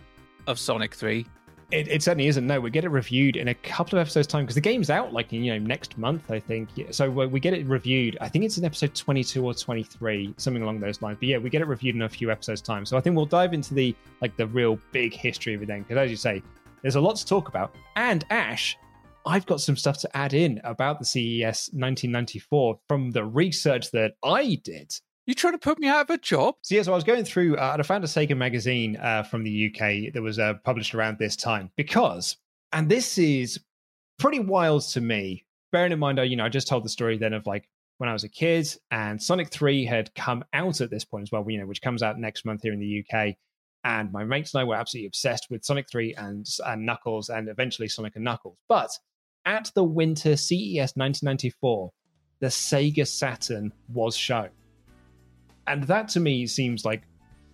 of Sonic 3. It, it, certainly isn't. No, we get it reviewed in a couple of episodes' time because the game's out like you know next month, I think. So we get it reviewed. I think it's in episode 22 or 23, something along those lines. But yeah, we get it reviewed in a few episodes' time. So I think we'll dive into the like the real big history of it then, because as you say, there's a lot to talk about. And Ash, I've got some stuff to add in about the CES 1994 from the research that I did. You trying to put me out of a job? So, yeah, so I was going through, uh, and I found a Sega magazine uh, from the UK that was uh, published around this time because, and this is pretty wild to me, bearing in mind, I, you know, I just told the story then of like when I was a kid and Sonic 3 had come out at this point as well, you know, which comes out next month here in the UK. And my mates and I were absolutely obsessed with Sonic 3 and, and Knuckles and eventually Sonic and Knuckles. But at the winter CES 1994, the Sega Saturn was shown. And that to me seems like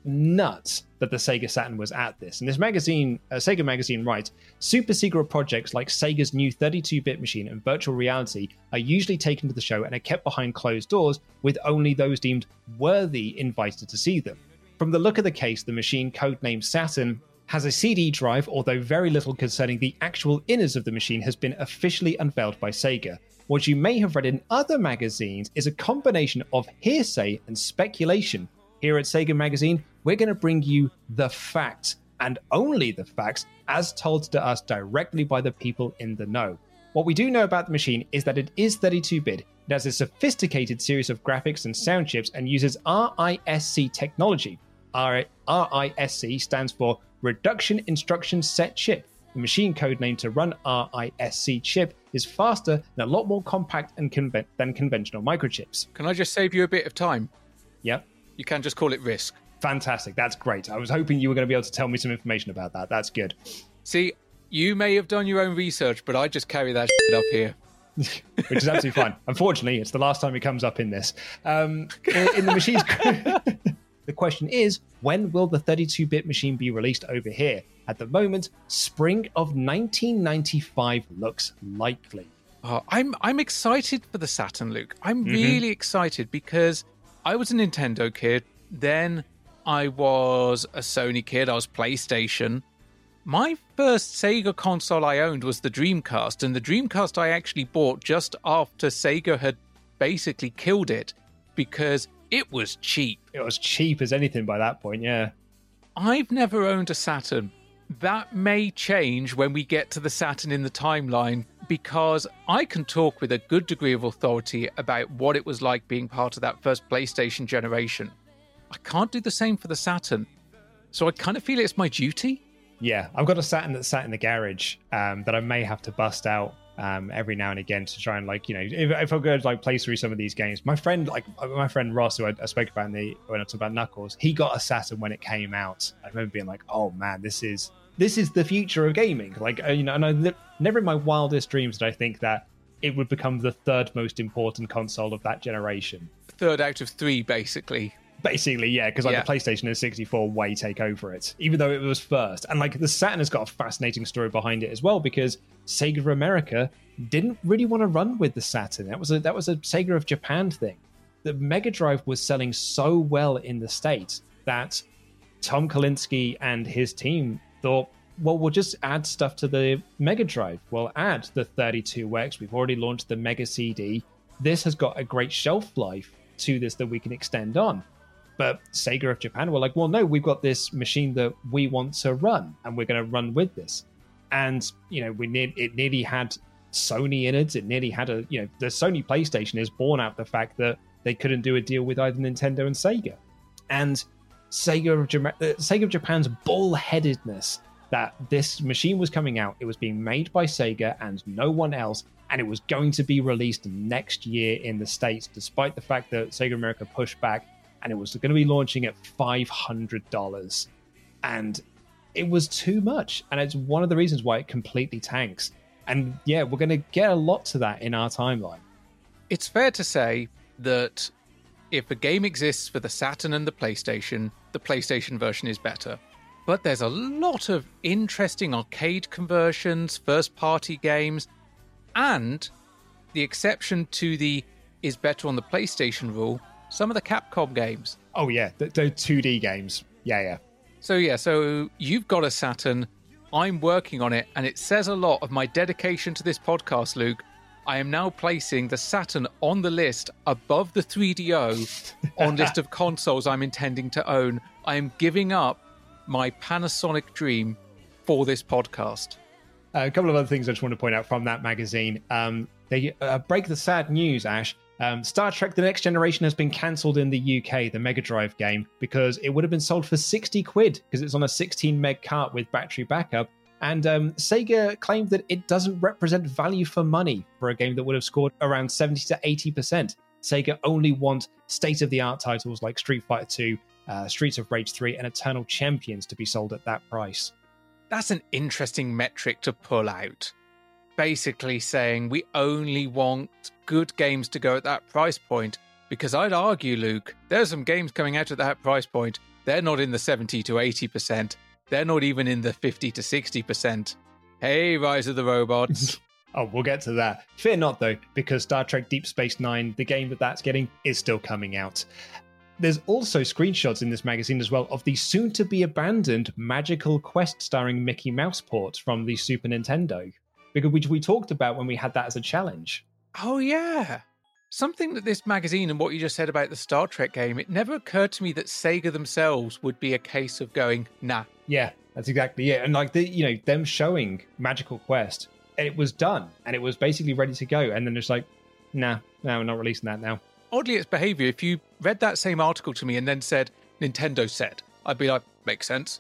nuts that the Sega Saturn was at this. And this magazine, uh, Sega Magazine writes Super secret projects like Sega's new 32 bit machine and virtual reality are usually taken to the show and are kept behind closed doors, with only those deemed worthy invited to see them. From the look of the case, the machine, codenamed Saturn, has a CD drive, although very little concerning the actual innards of the machine has been officially unveiled by Sega. What you may have read in other magazines is a combination of hearsay and speculation. Here at Sega Magazine, we're going to bring you the facts, and only the facts, as told to us directly by the people in the know. What we do know about the machine is that it is 32 bit, it has a sophisticated series of graphics and sound chips, and uses RISC technology. RISC stands for Reduction Instruction Set Chip. The machine code name to run RISC chip is faster and a lot more compact and conven- than conventional microchips. Can I just save you a bit of time? Yep. You can just call it RISC. Fantastic. That's great. I was hoping you were going to be able to tell me some information about that. That's good. See, you may have done your own research, but I just carry that up here. Which is absolutely fine. Unfortunately, it's the last time it comes up in this. Um, in, in the machine's. The question is, when will the 32 bit machine be released over here? At the moment, spring of 1995 looks likely. Oh, I'm I'm excited for the Saturn, Luke. I'm mm-hmm. really excited because I was a Nintendo kid. Then I was a Sony kid. I was PlayStation. My first Sega console I owned was the Dreamcast, and the Dreamcast I actually bought just after Sega had basically killed it because it was cheap. It was cheap as anything by that point, yeah. I've never owned a Saturn. That may change when we get to the Saturn in the timeline, because I can talk with a good degree of authority about what it was like being part of that first PlayStation generation. I can't do the same for the Saturn. So I kind of feel it's my duty. Yeah, I've got a Saturn that sat in the garage um, that I may have to bust out um, every now and again to try and like you know if, if I go to like play through some of these games. My friend like my friend Ross, who I, I spoke about in the when I talked about Knuckles, he got a Saturn when it came out. I remember being like, oh man, this is this is the future of gaming. Like uh, you know, and I never in my wildest dreams did I think that it would become the third most important console of that generation. Third out of three, basically. Basically, yeah, because like Yeah. the PlayStation and 64 way take over it, even though it was first. And like the Saturn has got a fascinating story behind it as well, because Sega of America didn't really want to run with the Saturn. That was a that was a Sega of Japan thing. The Mega Drive was selling so well in the States that Tom Kalinske and his team thought, well, we'll just add stuff to the Mega Drive. We'll add the 32X. We've already launched the Mega CD. This has got a great shelf life to this that we can extend on. But Sega of Japan were like, well, no, we've got this machine that we want to run, and we're going to run with this. And you know, we need it nearly had Sony in it. It nearly had a you know, the Sony PlayStation is born out the fact that they couldn't do a deal with either Nintendo and Sega. And Sega of, Jama- uh, Sega of Japan's bullheadedness that this machine was coming out, it was being made by Sega and no one else, and it was going to be released next year in the States, despite the fact that Sega America pushed back and it was going to be launching at $500. And it was too much. And it's one of the reasons why it completely tanks. And yeah, we're going to get a lot to that in our timeline. It's fair to say that if a game exists for the Saturn and the PlayStation, the PlayStation version is better. But there's a lot of interesting arcade conversions, first party games, and the exception to the is better on the PlayStation rule, some of the Capcom games. Oh, yeah, the, the 2D games. Yeah, yeah. So, yeah, so you've got a Saturn. I'm working on it, and it says a lot of my dedication to this podcast, Luke. I am now placing the Saturn on the list above the 3DO on list of consoles I'm intending to own. I am giving up my Panasonic dream for this podcast. Uh, a couple of other things I just want to point out from that magazine. Um, they uh, break the sad news, Ash. Um, Star Trek The Next Generation has been cancelled in the UK, the Mega Drive game, because it would have been sold for 60 quid because it's on a 16 meg cart with battery backup. And um, Sega claimed that it doesn't represent value for money for a game that would have scored around 70 to 80%. Sega only want state of the art titles like Street Fighter 2, uh, Streets of Rage 3, and Eternal Champions to be sold at that price. That's an interesting metric to pull out. Basically, saying we only want good games to go at that price point. Because I'd argue, Luke, there's some games coming out at that price point. They're not in the 70 to 80%. They're not even in the 50 to 60%. Hey, Rise of the Robots. Oh, we'll get to that. Fear not, though, because Star Trek Deep Space Nine, the game that that's getting, is still coming out. There's also screenshots in this magazine as well of the soon to be abandoned Magical Quest starring Mickey Mouse port from the Super Nintendo, because which we talked about when we had that as a challenge. Oh, yeah. Something that this magazine and what you just said about the Star Trek game, it never occurred to me that Sega themselves would be a case of going, nah. Yeah, that's exactly it. And like the you know them showing Magical Quest, it was done and it was basically ready to go, and then it's like, nah, no, we're not releasing that now. Oddly, its behavior, if you read that same article to me and then said, Nintendo said, I'd be like, makes sense.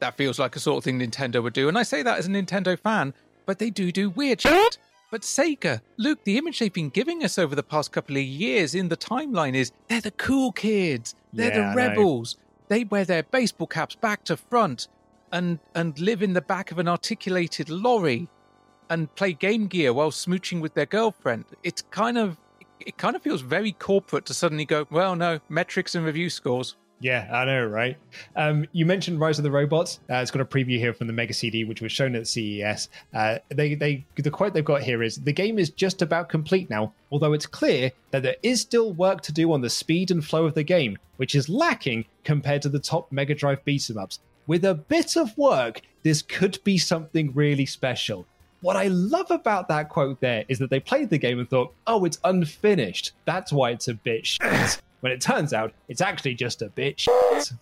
That feels like a sort of thing Nintendo would do. And I say that as a Nintendo fan, but they do do weird shit. But Sega, Luke, the image they've been giving us over the past couple of years in the timeline is they're the cool kids. They're Yeah, the rebels. They wear their baseball caps back to front and and live in the back of an articulated lorry and play Game Gear while smooching with their girlfriend. It's kind of it kind of feels very corporate to suddenly go, well, no, metrics and review scores. Yeah, I know, right? Um, you mentioned Rise of the Robots. Uh, it's got a preview here from the Mega CD, which was shown at CES. Uh, they, they, the quote they've got here is: "The game is just about complete now. Although it's clear that there is still work to do on the speed and flow of the game, which is lacking compared to the top Mega Drive beat 'em ups. With a bit of work, this could be something really special." What I love about that quote there is that they played the game and thought, "Oh, it's unfinished. That's why it's a bit shit." When it turns out it's actually just a bit shit.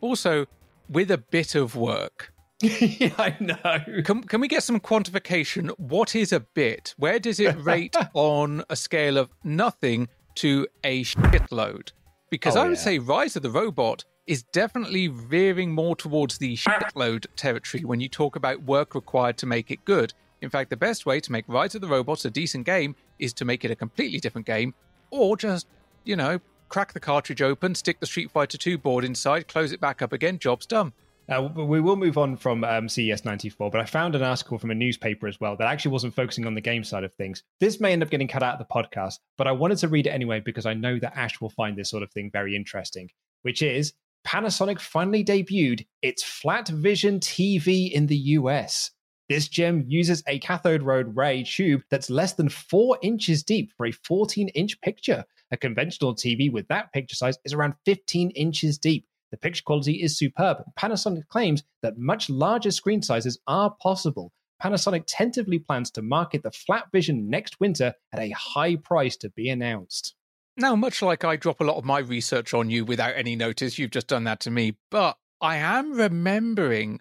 Also, with a bit of work, yeah, I know. Can, can we get some quantification? What is a bit? Where does it rate on a scale of nothing to a shitload? Because Oh, I would yeah. say Rise of the Robot is definitely veering more towards the shitload territory when you talk about work required to make it good. In fact, the best way to make Rise of the Robots a decent game is to make it a completely different game, or just, you know, crack the cartridge open, stick the Street Fighter 2 board inside, close it back up again, job's done. Uh, we will move on from um, CES 94, but I found an article from a newspaper as well that actually wasn't focusing on the game side of things. This may end up getting cut out of the podcast, but I wanted to read it anyway because I know that Ash will find this sort of thing very interesting, which is Panasonic finally debuted its Flat Vision TV in the US. This gem uses a cathode ray tube that's less than four inches deep for a 14 inch picture. A conventional TV with that picture size is around 15 inches deep. The picture quality is superb. Panasonic claims that much larger screen sizes are possible. Panasonic tentatively plans to market the Flat Vision next winter at a high price to be announced. Now, much like I drop a lot of my research on you without any notice, you've just done that to me. But I am remembering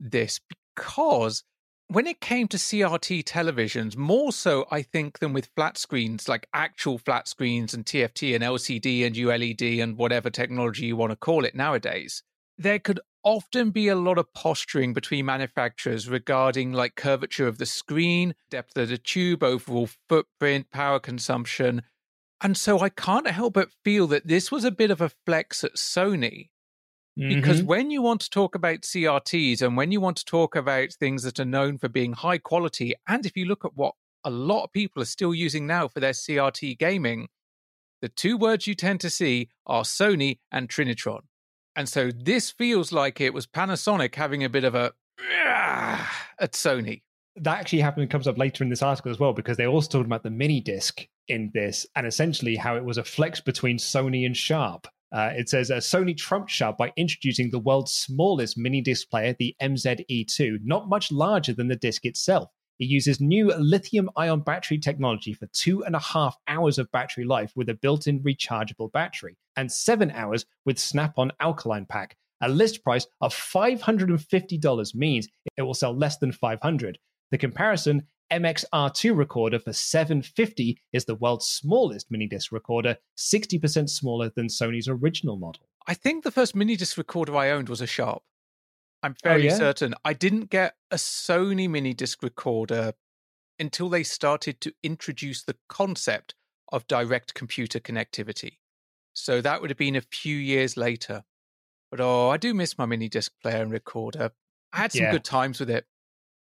this because when it came to CRT televisions, more so, I think, than with flat screens, like actual flat screens and TFT and LCD and ULED and whatever technology you want to call it nowadays, there could often be a lot of posturing between manufacturers regarding like curvature of the screen, depth of the tube, overall footprint, power consumption. And so I can't help but feel that this was a bit of a flex at Sony. Because Mhm. when you want to talk about CRTs and when you want to talk about things that are known for being high quality, and if you look at what a lot of people are still using now for their CRT gaming, the two words you tend to see are Sony and Trinitron. And so this feels like it was Panasonic having a bit of a at Sony. that actually happened comes up later in this article as well because they also talked about the mini disc in this and essentially how it was a flex between Sony and Sharp. Uh, it says uh, Sony trumped Sharp by introducing the world's smallest mini disc player, the MZE2, not much larger than the disc itself. It uses new lithium ion battery technology for two and a half hours of battery life with a built in rechargeable battery, and seven hours with Snap on Alkaline Pack. A list price of $550 means it will sell less than 500 the comparison MXR2 recorder for 750 is the world's smallest mini disc recorder, 60% smaller than Sony's original model. I think the first mini disc recorder I owned was a Sharp. I'm Oh, fairly yeah? certain. I didn't get a Sony mini disc recorder until they started to introduce the concept of direct computer connectivity. So that would have been a few years later. But oh, I do miss my mini disc player and recorder. I had some Yeah. good times with it.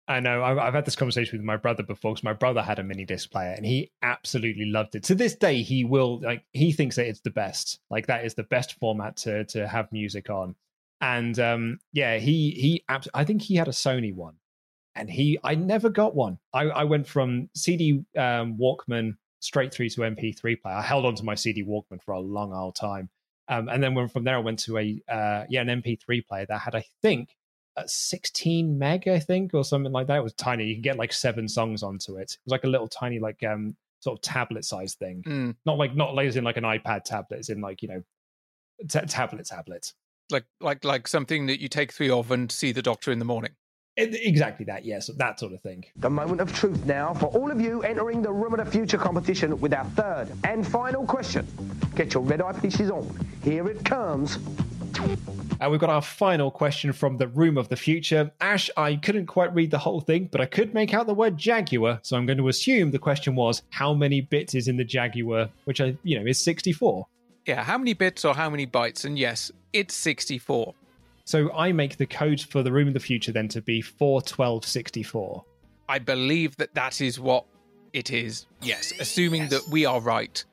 I know I've, had this conversation with my brother before because my brother had a mini disc player and he absolutely loved it. To this day, he will like he thinks that it's the best. Like that is the best format to to have music on. And um yeah, he he abs- I think he had a Sony one, and he I never got one. I I went from CD um, Walkman straight through to MP3 player. I held on to my CD Walkman for a long old time. Um, and then when from there I went to a uh, yeah an MP3 player that had I think 16 meg I think or something like that. It was tiny. You can get like seven songs onto it. It was like a little tiny like um sort of tablet size thing. Mm, Not like not like as in like an iPad tablet. It's in like you know t- tablet tablet. like like like something that you take three of and see the doctor in the morning. It- exactly that. Yes, that sort of thing. The moment of truth now for all of you entering the Room of the Future competition with our third and final question. Get your red eye pieces on. Here it comes. And we've got our final question from the Room of the Future. Ash, I couldn't quite read the whole thing, but I could make out the word Jaguar, so I'm going to assume the question was how many bits is in the Jaguar, which I, you know, is 64. Yeah, how many bits or how many bytes? And yes, it's 64. So I make the code for the Room of the Future then to be 41264. I believe that that is what it is. Yes, assuming that we are right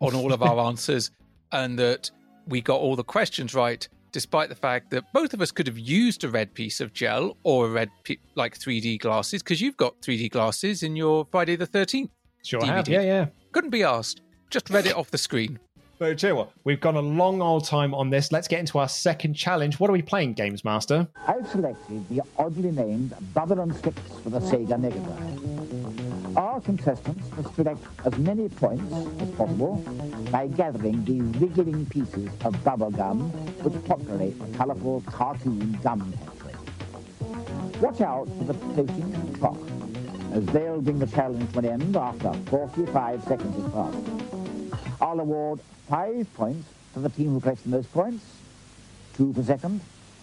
on all of our answers and that we got all the questions right, despite the fact that both of us could have used a red piece of gel or a red, pe- like 3D glasses, because you've got 3D glasses in your Friday the 13th. Sure have, yeah, yeah. Couldn't be asked. Just read it off the screen. But tell you what, we've gone a long old time on this. Let's get into our second challenge. What are we playing, Games Master? I've selected the oddly named Bubba and Sticks for the Sega Mega Drive. Our contestants must collect as many points as possible by gathering the wriggling pieces of bubble gum which populate the colourful cartoon gum factory. Watch out for the floating clock, as they'll bring the challenge to an end after 45 seconds has passed. I'll award five points to the team who collects the most points, two for second,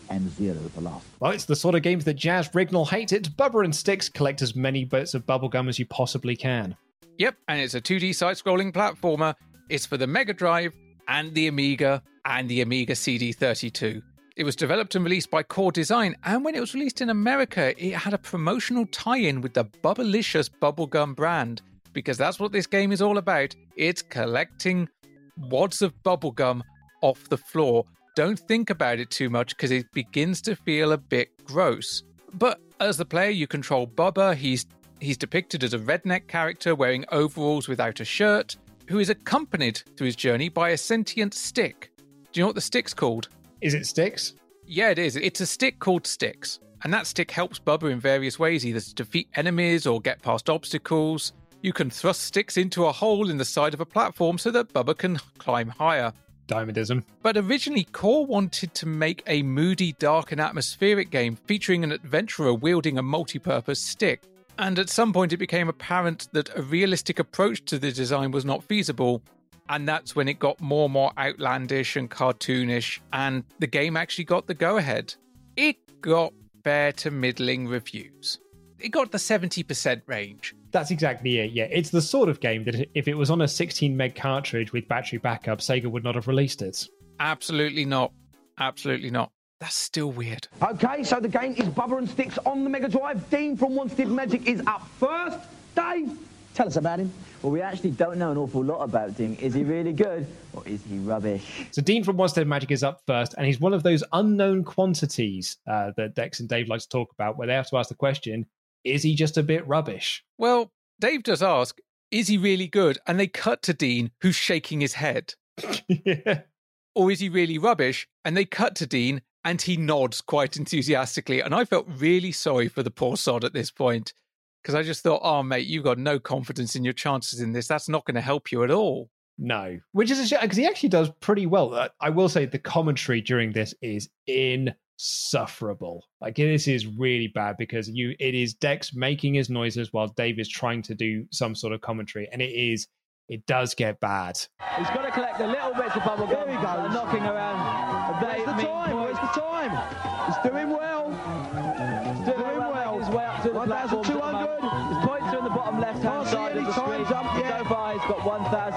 and zero for last. Well, it's the sort of games that Jaz Rignall hate. It's Bubba and Sticks. Collect as many bits of bubblegum as you possibly can. Yep, and it's a 2D side scrolling platformer. It's for the Mega Drive and the Amiga and the Amiga CD32. It was developed and released by Core Design, and when it was released in America, it had a promotional tie in with the Bubblicious bubblegum brand, because that's what this game is all about. It's collecting wads of bubblegum off the floor. Don't think about it too much because it begins to feel a bit gross. But as the player, you control Bubba. He's he's depicted as a redneck character wearing overalls without a shirt, who is accompanied through his journey by a sentient stick. Do you know what the stick's called? Is it Sticks? Yeah, it is. It's a stick called Sticks. And that stick helps Bubba in various ways, either to defeat enemies or get past obstacles. You can thrust sticks into a hole in the side of a platform so that Bubba can climb higher. Diamondism. But originally, Core wanted to make a moody, dark, and atmospheric game featuring an adventurer wielding a multi purpose stick. And at some point, it became apparent that a realistic approach to the design was not feasible. And that's when it got more and more outlandish and cartoonish, and the game actually got the go ahead. It got fair to middling reviews. It got the 70% range. That's exactly it. Yeah, it's the sort of game that if it was on a 16 meg cartridge with battery backup, Sega would not have released it. Absolutely not. Absolutely not. That's still weird. Okay, so the game is Bubba and Sticks on the Mega Drive. Dean from Wanstead Magic is up first. Dave, tell us about him. Well, we actually don't know an awful lot about Dean. Is he really good or is he rubbish? So Dean from Wanstead Magic is up first, and he's one of those unknown quantities uh, that Dex and Dave like to talk about, where they have to ask the question: Is he just a bit rubbish? Well, Dave does ask, is he really good? And they cut to Dean, who's shaking his head. yeah. Or is he really rubbish? And they cut to Dean, and he nods quite enthusiastically. And I felt really sorry for the poor sod at this point because I just thought, oh, mate, you've got no confidence in your chances in this. That's not going to help you at all. No, which is a shame because he actually does pretty well. Uh, I will say the commentary during this is insufferable. Like this is really bad because you it is Dex making his noises while Dave is trying to do some sort of commentary, and it is it does get bad. He's got to collect the little bits of bubble gum. There he goes. Knocking around. Where's the time? Where's the time? He's doing well. He's doing well. His way up to the platform. 1,200. His points are in the bottom left-hand Can't side of the screen. jump To yet. go by, he's got 1,500.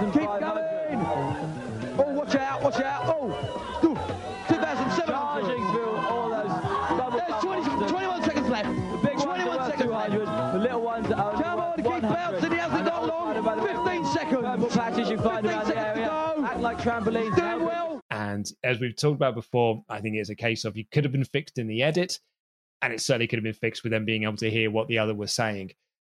Purple patches you find 15 around the area. Act like trampolines. He's doing well. And as we've talked about before, I think it's a case of you could have been fixed in the edit, and it certainly could have been fixed with them being able to hear what the other was saying.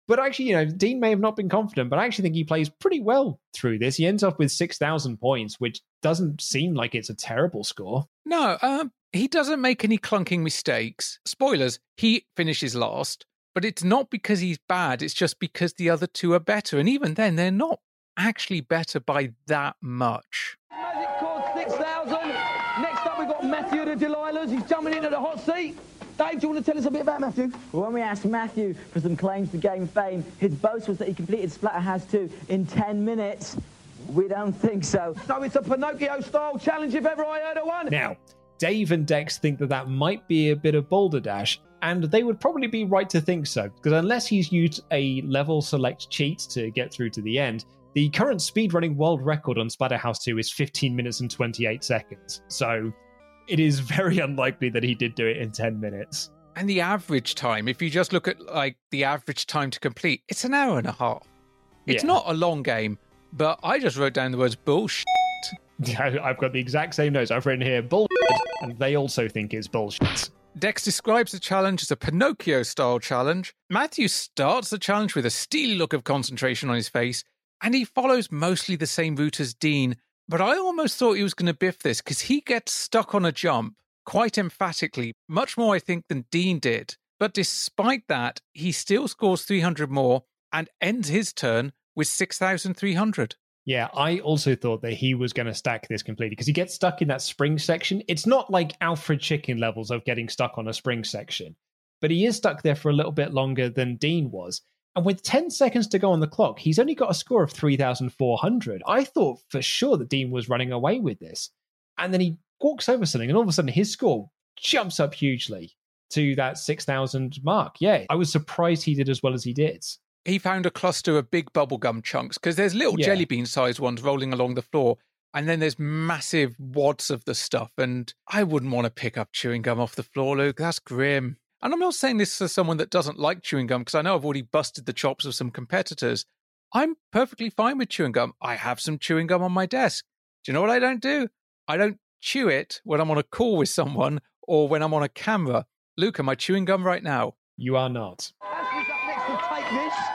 But actually, you know, Dean may have not been confident, but I actually think he plays pretty well through this. He ends up with 6,000 points, which doesn't seem like it's a terrible score. No, um, he doesn't make any clunking mistakes. Spoilers, he finishes last, but it's not because he's bad, it's just because the other two are better. And even then, they're not actually better by that much. Magic Cord 6,000. Next up, we've got Matthew the Delilahs. He's jumping into the hot seat. Dave, do you want to tell us a bit about Matthew? Well, when we asked Matthew for some claims to game fame, his boast was that he completed Splatterhouse 2 in 10 minutes. We don't think so. So it's a Pinocchio-style challenge if ever I heard of one. Now, Dave and Dex think that that might be a bit of Boulder Dash, and they would probably be right to think so, because unless he's used a level select cheat to get through to the end, the current speedrunning world record on Splatterhouse 2 is 15 minutes and 28 seconds. So it is very unlikely that he did do it in 10 minutes. And the average time, if you just look at like the average time to complete, it's an hour and a half. It's Yeah. not a long game, but I just wrote down the words bullshit. I've got the exact same notes. I've written here bullshit, and they also think it's bullshit. Dex describes the challenge as a Pinocchio style challenge. Matthew starts the challenge with a steely look of concentration on his face, and he follows mostly the same route as Dean. But I almost thought he was going to biff this because he gets stuck on a jump quite emphatically, much more, I think, than Dean did. But despite that, he still scores 300 more and ends his turn with 6,300. Yeah, I also thought that he was going to stack this completely because he gets stuck in that spring section. It's not like Alfred Chicken levels of getting stuck on a spring section. but he is stuck there for a little bit longer than Dean was. And with 10 seconds to go on the clock, he's only got a score of 3,400. I thought for sure that Dean was running away with this. And then he walks over something, and all of a sudden his score jumps up hugely to that 6,000 mark. Yeah, I was surprised he did as well as he did. He found a cluster of big bubblegum chunks because there's little Yeah. jelly bean sized ones rolling along the floor. And then there's massive wads of the stuff. And I wouldn't want to pick up chewing gum off the floor, Luke. That's grim. And I'm not saying this as someone that doesn't like chewing gum because I know I've already busted the chops of some competitors. I'm perfectly fine with chewing gum. I have some chewing gum on my desk. Do you know what I don't do? I don't chew it when I'm on a call with someone or when I'm on a camera. Luke, am I chewing gum right now? You are not. Ashley's up next to take this.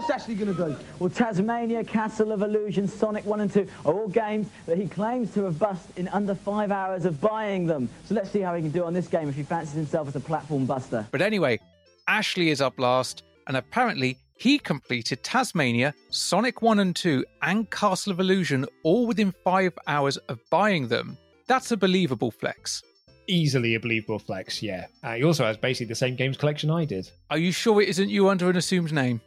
Dave, what's Ashley going to do? Well, Taz-Mania, Castle of Illusion, Sonic 1 and 2 are all games that he claims to have bust in under five hours of buying them. So let's see how he can do on this game if he fancies himself as a platform buster. But anyway, Ashley is up last, and apparently he completed Taz-Mania, Sonic 1 and 2, and Castle of Illusion all within five hours of buying them. That's a believable flex. Easily a believable flex, yeah. Uh, he also has basically the same games collection I did. Are you sure it isn't you under an assumed name?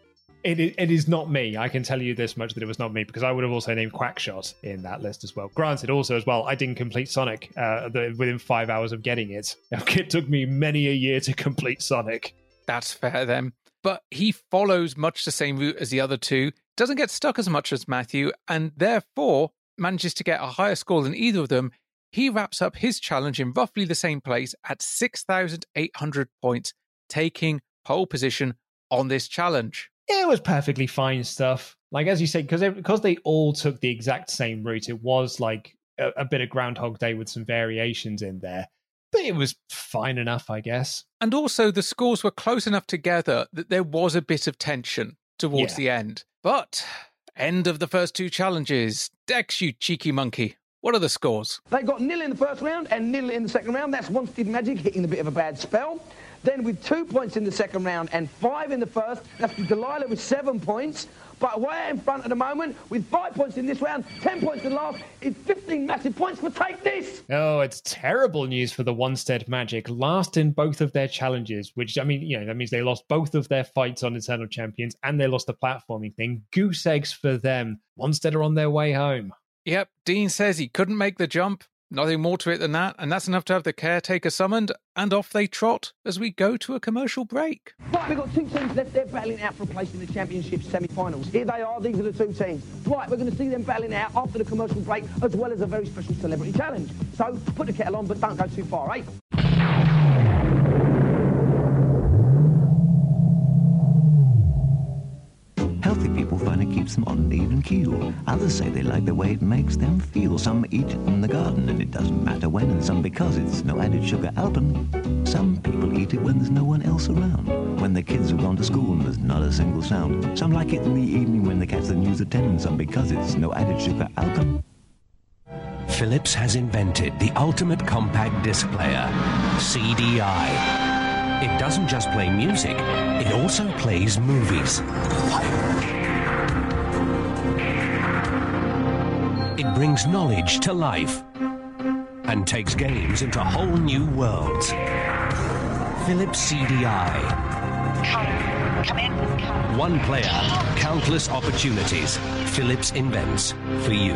It, it is not me. I can tell you this much that it was not me because I would have also named Quackshot in that list as well. Granted, also as well, I didn't complete Sonic uh, the, within five hours of getting it. It took me many a year to complete Sonic. That's fair then. But he follows much the same route as the other two, doesn't get stuck as much as Matthew, and therefore manages to get a higher score than either of them. He wraps up his challenge in roughly the same place at 6,800 points, taking pole position on this challenge. It was perfectly fine stuff. Like as you say, because because they all took the exact same route, it was like a, a bit of Groundhog Day with some variations in there. But it was fine enough, I guess. And also, the scores were close enough together that there was a bit of tension towards Yeah. the end. But, end of the first two challenges. Dex, you cheeky monkey. What are the scores? They got nil in the first round and nil in the second round. That's Wanstead Magic hitting a bit of a bad spell. Then with two points in the second round and five in the first, that's Delilah with seven points. But way out in front at the moment, with five points in this round, ten points in the last, is 15 massive points for Take This. Oh, it's terrible news for the Wanstead Magic. Last in both of their challenges, which I mean, you know, that means they lost both of their fights on Eternal Champions and they lost the platforming thing. Goose eggs for them. Wanstead are on their way home. Yep, Dean says he couldn't make the jump. Nothing more to it than that, and that's enough to have the caretaker summoned, and off they trot as we go to a commercial break. Right, we've got two teams left. They're battling out for a place in the championship semi-finals. Here they are. These are the two teams. Right, we're going to see them battling out after the commercial break, as well as a very special celebrity challenge. So put the kettle on, but don't go too far, eh? Healthy people find it keeps them on an even keel. Others say they like the way it makes them feel. Some eat in the garden and it doesn't matter when, and some because it's no added sugar alpen. Some people eat it when there's no one else around. When the kids have gone to school and there's not a single sound. Some like it in the evening when they catch the news at 10, and some because it's no added sugar alpen. Philips has invented the ultimate compact disc player, CDI. It doesn't just play music, it also plays movies. It brings knowledge to life and takes games into whole new worlds. Philips CDI. Come in. One player, countless opportunities. Philips invents for you.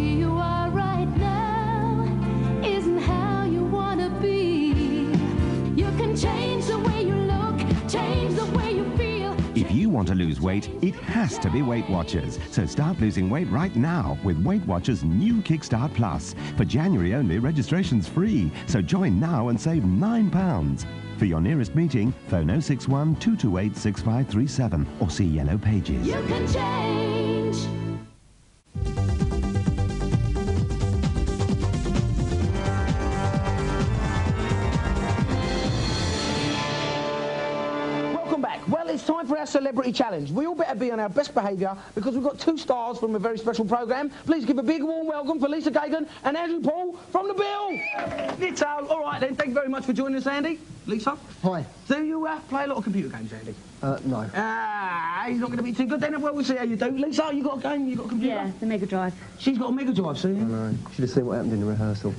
want to lose weight, it has to be Weight Watchers. So start losing weight right now with Weight Watchers' new Kickstart Plus. For January only, registration's free. So join now and save £9. For your nearest meeting, phone 061 228 6537 or see Yellow Pages. You can change. It's time for our celebrity challenge. We all better be on our best behaviour because we've got two stars from a very special programme. Please give a big warm welcome for Lisa Geoghan and Andrew Paul from The Bill. Nitto. All right then. Thank you very much for joining us, Andy. Lisa. Hi. Do you uh, play a lot of computer games, Andy? Uh, no. Ah, he's not going to be too good then. Well, we'll see how you do. Lisa, you got a game? You got a computer? Yeah, the Mega Drive. She's got a Mega Drive, see? I know. Should have seen what happened in the rehearsal.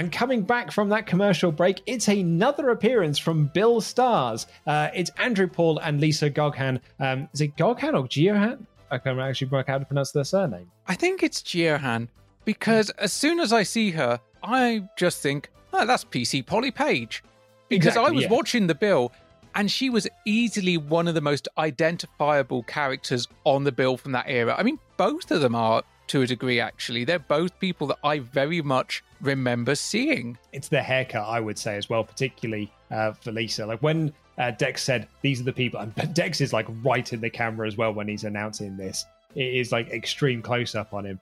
And coming back from that commercial break, it's another appearance from Bill Stars. Uh, it's Andrew Paul and Lisa Goghan. Um, is it Goghan or Geohan? I can't actually work out how to pronounce their surname. I think it's Geohan because as soon as I see her, I just think, oh, that's PC Polly Page. Because I was yeah. watching the bill and she was easily one of the most identifiable characters on the bill from that era. I mean, both of them are to a degree, actually. They're both people that I very much remember seeing. It's the haircut, I would say, as well, particularly uh, for Lisa. Like when uh, Dex said, These are the people, and Dex is like right in the camera as well when he's announcing this. It is like extreme close up on him.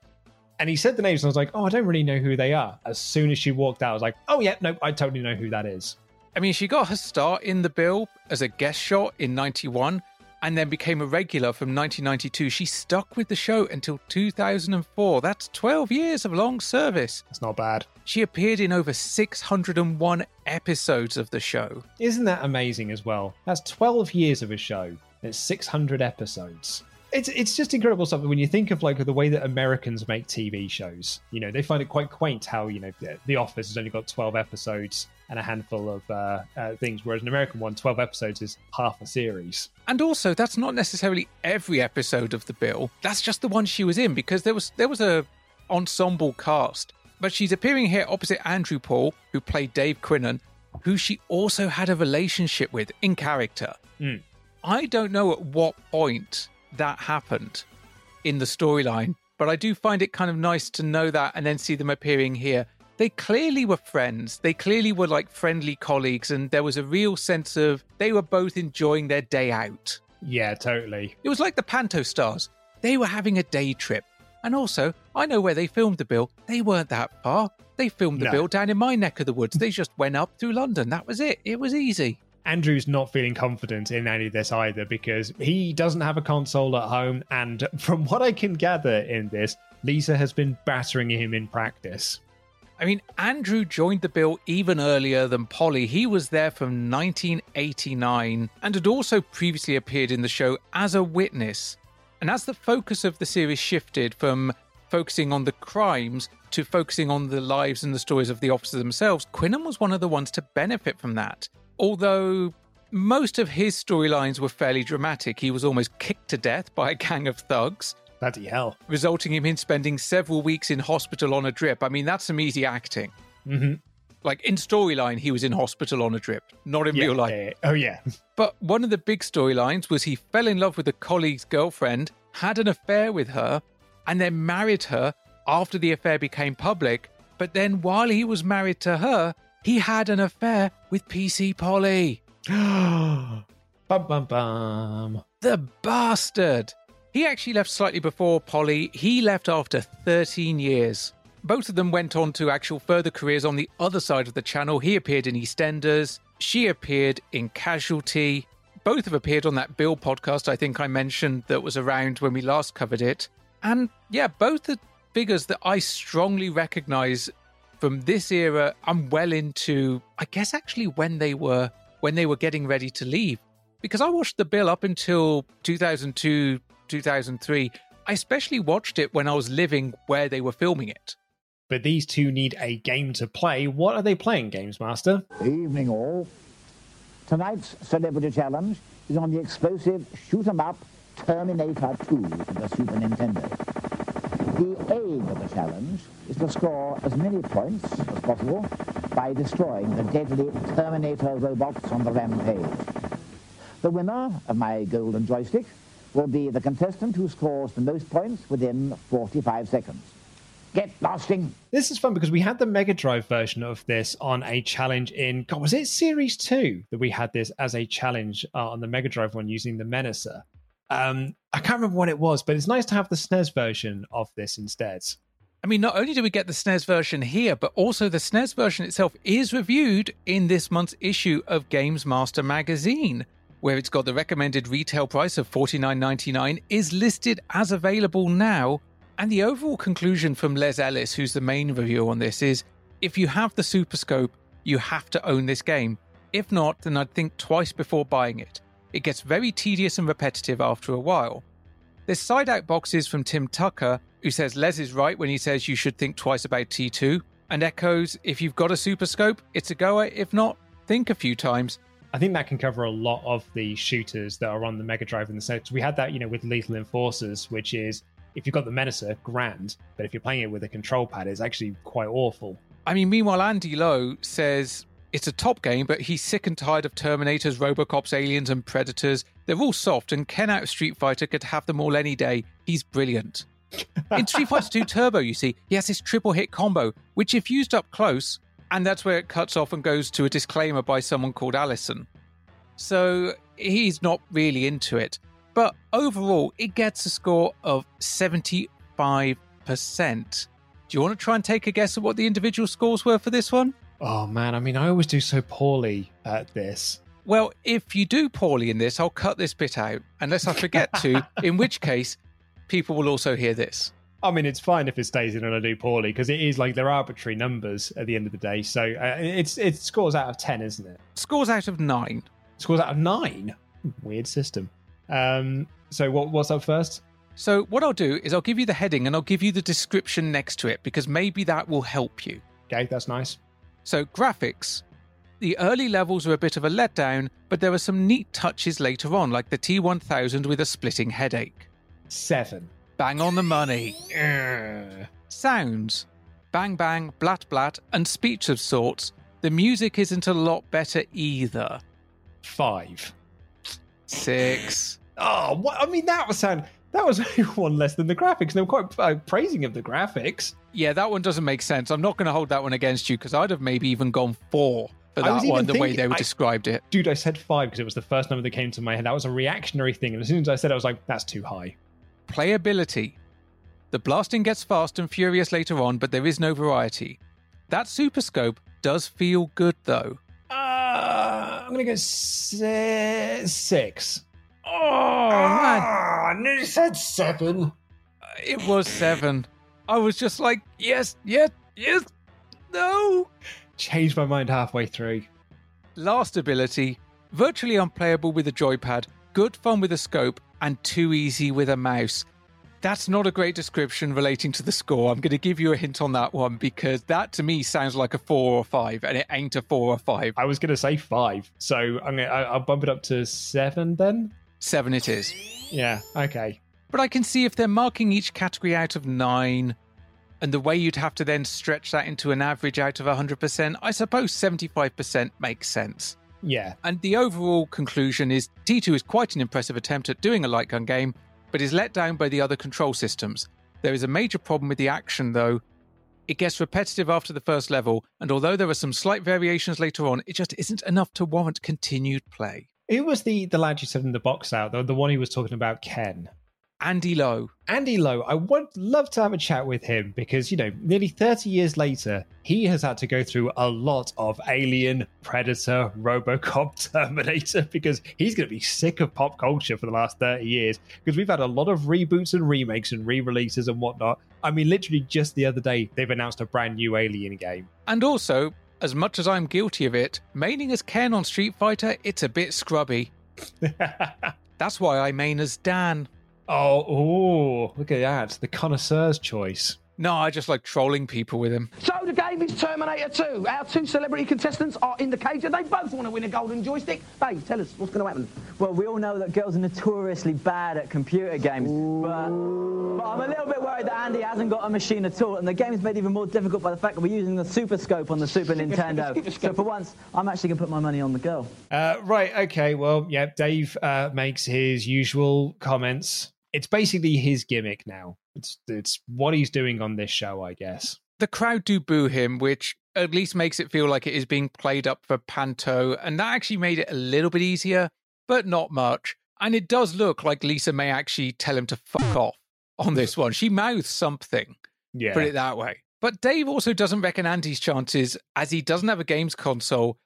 And he said the names, and I was like, Oh, I don't really know who they are. As soon as she walked out, I was like, Oh, yeah, no, I totally know who that is. I mean, she got her start in the bill as a guest shot in 91 and then became a regular from 1992. She stuck with the show until 2004. That's 12 years of long service. That's not bad. She appeared in over 601 episodes of the show. Isn't that amazing as well? That's 12 years of a show. It's 600 episodes. It's it's just incredible stuff when you think of like the way that Americans make TV shows. You know, they find it quite quaint how you know The- The Office has only got 12 episodes and a handful of uh, uh, things, whereas an American one, 12 episodes is half a series. And also, that's not necessarily every episode of the bill. That's just the one she was in because there was there was a ensemble cast. But she's appearing here opposite Andrew Paul, who played Dave Quinnan, who she also had a relationship with in character. Mm. I don't know at what point that happened in the storyline, but I do find it kind of nice to know that and then see them appearing here. They clearly were friends. They clearly were like friendly colleagues, and there was a real sense of they were both enjoying their day out. Yeah, totally. It was like the Panto Stars. They were having a day trip. And also, I know where they filmed the bill. They weren't that far. They filmed the No. bill down in my neck of the woods. They just went up through London. That was it. It was easy. Andrew's not feeling confident in any of this either because he doesn't have a console at home. And from what I can gather in this, Lisa has been battering him in practice. I mean, Andrew joined the bill even earlier than Polly. He was there from 1989 and had also previously appeared in the show as a witness. And as the focus of the series shifted from focusing on the crimes to focusing on the lives and the stories of the officers themselves, Quinnan was one of the ones to benefit from that. Although most of his storylines were fairly dramatic, he was almost kicked to death by a gang of thugs. Bloody hell. Resulting in him spending several weeks in hospital on a drip. I mean, that's some easy acting. Mm-hmm. Like in storyline, he was in hospital on a drip, not in Yeah, real life. yeah, yeah. Oh, yeah. But one of the big storylines was he fell in love with a colleague's girlfriend, had an affair with her, and then married her after the affair became public. But then while he was married to her, he had an affair with PC Polly. bum, bum, bum. The bastard! He actually left slightly before Polly. He left after 13 years. Both of them went on to actual further careers on the other side of the channel. He appeared in EastEnders. She appeared in Casualty. Both have appeared on that Bill podcast I think I mentioned that was around when we last covered it. And yeah, both are figures that I strongly recognize from this era, I'm well into, I guess, actually when they were when they were getting ready to leave, because I watched the bill up until 2002, 2003. I especially watched it when I was living where they were filming it. But these two need a game to play. What are they playing, Games Master? Evening all. Tonight's Celebrity Challenge is on the explosive shoot 'em up Terminator 2 for the Super Nintendo. The aim of the challenge is to score as many points as possible by destroying the deadly Terminator robots on the rampage. The winner of my golden joystick will be the contestant who scores the most points within 45 seconds. Get blasting! This is fun because we had the Mega Drive version of this on a challenge in God, was it Series Two that we had this as a challenge uh, on the Mega Drive one using the Menacer? Um, I can't remember what it was, but it's nice to have the SNES version of this instead. I mean, not only do we get the SNES version here, but also the SNES version itself is reviewed in this month's issue of Games Master magazine, where it's got the recommended retail price of $49.99 is listed as available now. And the overall conclusion from Les Ellis, who's the main reviewer on this, is if you have the Super Scope, you have to own this game. If not, then I'd think twice before buying it. It gets very tedious and repetitive after a while. There's side out boxes from Tim Tucker, who says Les is right when he says you should think twice about T2, and echoes if you've got a Super Scope, it's a goer. If not, think a few times. I think that can cover a lot of the shooters that are on the Mega Drive in the sense we had that, you know, with Lethal Enforcers, which is if you've got the Menacer, grand, but if you're playing it with a control pad, it's actually quite awful. I mean, meanwhile, Andy Lowe says it's a top game, but he's sick and tired of Terminators, Robocops, Aliens, and Predators. They're all soft, and Ken out of Street Fighter could have them all any day. He's brilliant. In Street Fighter 2 Turbo, you see, he has this triple hit combo, which, if used up close, and that's where it cuts off and goes to a disclaimer by someone called Allison. So he's not really into it. But overall, it gets a score of 75%. Do you want to try and take a guess at what the individual scores were for this one? Oh man, I mean, I always do so poorly at this. Well, if you do poorly in this, I'll cut this bit out, unless I forget to, in which case, people will also hear this. I mean, it's fine if it stays in and I do poorly because it is like they're arbitrary numbers at the end of the day. So uh, it's it scores out of ten, isn't it? Scores out of nine. Scores out of nine. Weird system. Um, so what what's up first? So what I'll do is I'll give you the heading and I'll give you the description next to it because maybe that will help you. Okay, that's nice. So graphics. The early levels are a bit of a letdown, but there are some neat touches later on, like the T1000 with a splitting headache. Seven. Bang on the money. Sounds. Bang bang, blat blat, and speech of sorts. The music isn't a lot better either. Five. Six. Oh, what? I mean, that was sound. That was one less than the graphics. And I'm quite uh, praising of the graphics. Yeah, that one doesn't make sense. I'm not going to hold that one against you because I'd have maybe even gone four for that one, the way they were I- described it. Dude, I said five because it was the first number that came to my head. That was a reactionary thing. And as soon as I said it, I was like, that's too high. Playability. The blasting gets fast and furious later on, but there is no variety. That super scope does feel good though. Uh, I'm going to go si- six. Oh, man. I nearly said seven. It was seven. I was just like, yes, yes, yes, no. Changed my mind halfway through. Last ability virtually unplayable with a joypad, good fun with a scope, and too easy with a mouse. That's not a great description relating to the score. I'm going to give you a hint on that one because that to me sounds like a four or five, and it ain't a four or five. I was going to say five. So I'm gonna, I- I'll bump it up to seven then. Seven it is. Yeah, okay. But I can see if they're marking each category out of nine, and the way you'd have to then stretch that into an average out of 100%, I suppose 75% makes sense. Yeah. And the overall conclusion is T2 is quite an impressive attempt at doing a light gun game, but is let down by the other control systems. There is a major problem with the action, though. It gets repetitive after the first level, and although there are some slight variations later on, it just isn't enough to warrant continued play. Who was the, the lad you said in the box out? The, the one who was talking about Ken. Andy Lowe. Andy Lowe, I would love to have a chat with him because, you know, nearly 30 years later, he has had to go through a lot of Alien, Predator, Robocop, Terminator because he's going to be sick of pop culture for the last 30 years because we've had a lot of reboots and remakes and re releases and whatnot. I mean, literally just the other day, they've announced a brand new Alien game. And also, as much as I'm guilty of it, maining as Ken on Street Fighter, it's a bit scrubby. That's why I main as Dan. Oh, oh, look at that. The connoisseur's choice. No, I just like trolling people with him. So the game is Terminator 2. Our two celebrity contestants are in the cage and they both want to win a golden joystick. Dave, tell us what's going to happen. Well, we all know that girls are notoriously bad at computer games, but, but I'm a little bit worried that Andy hasn't got a machine at all, and the game is made even more difficult by the fact that we're using the Super Scope on the Super Nintendo. so for once, I'm actually going to put my money on the girl. Uh, right, okay, well, yeah, Dave uh, makes his usual comments. It's basically his gimmick now. It's it's what he's doing on this show, I guess. The crowd do boo him, which at least makes it feel like it is being played up for Panto, and that actually made it a little bit easier, but not much. And it does look like Lisa may actually tell him to fuck off on this one. She mouths something, Yeah. put it that way. But Dave also doesn't reckon Andy's chances as he doesn't have a games console.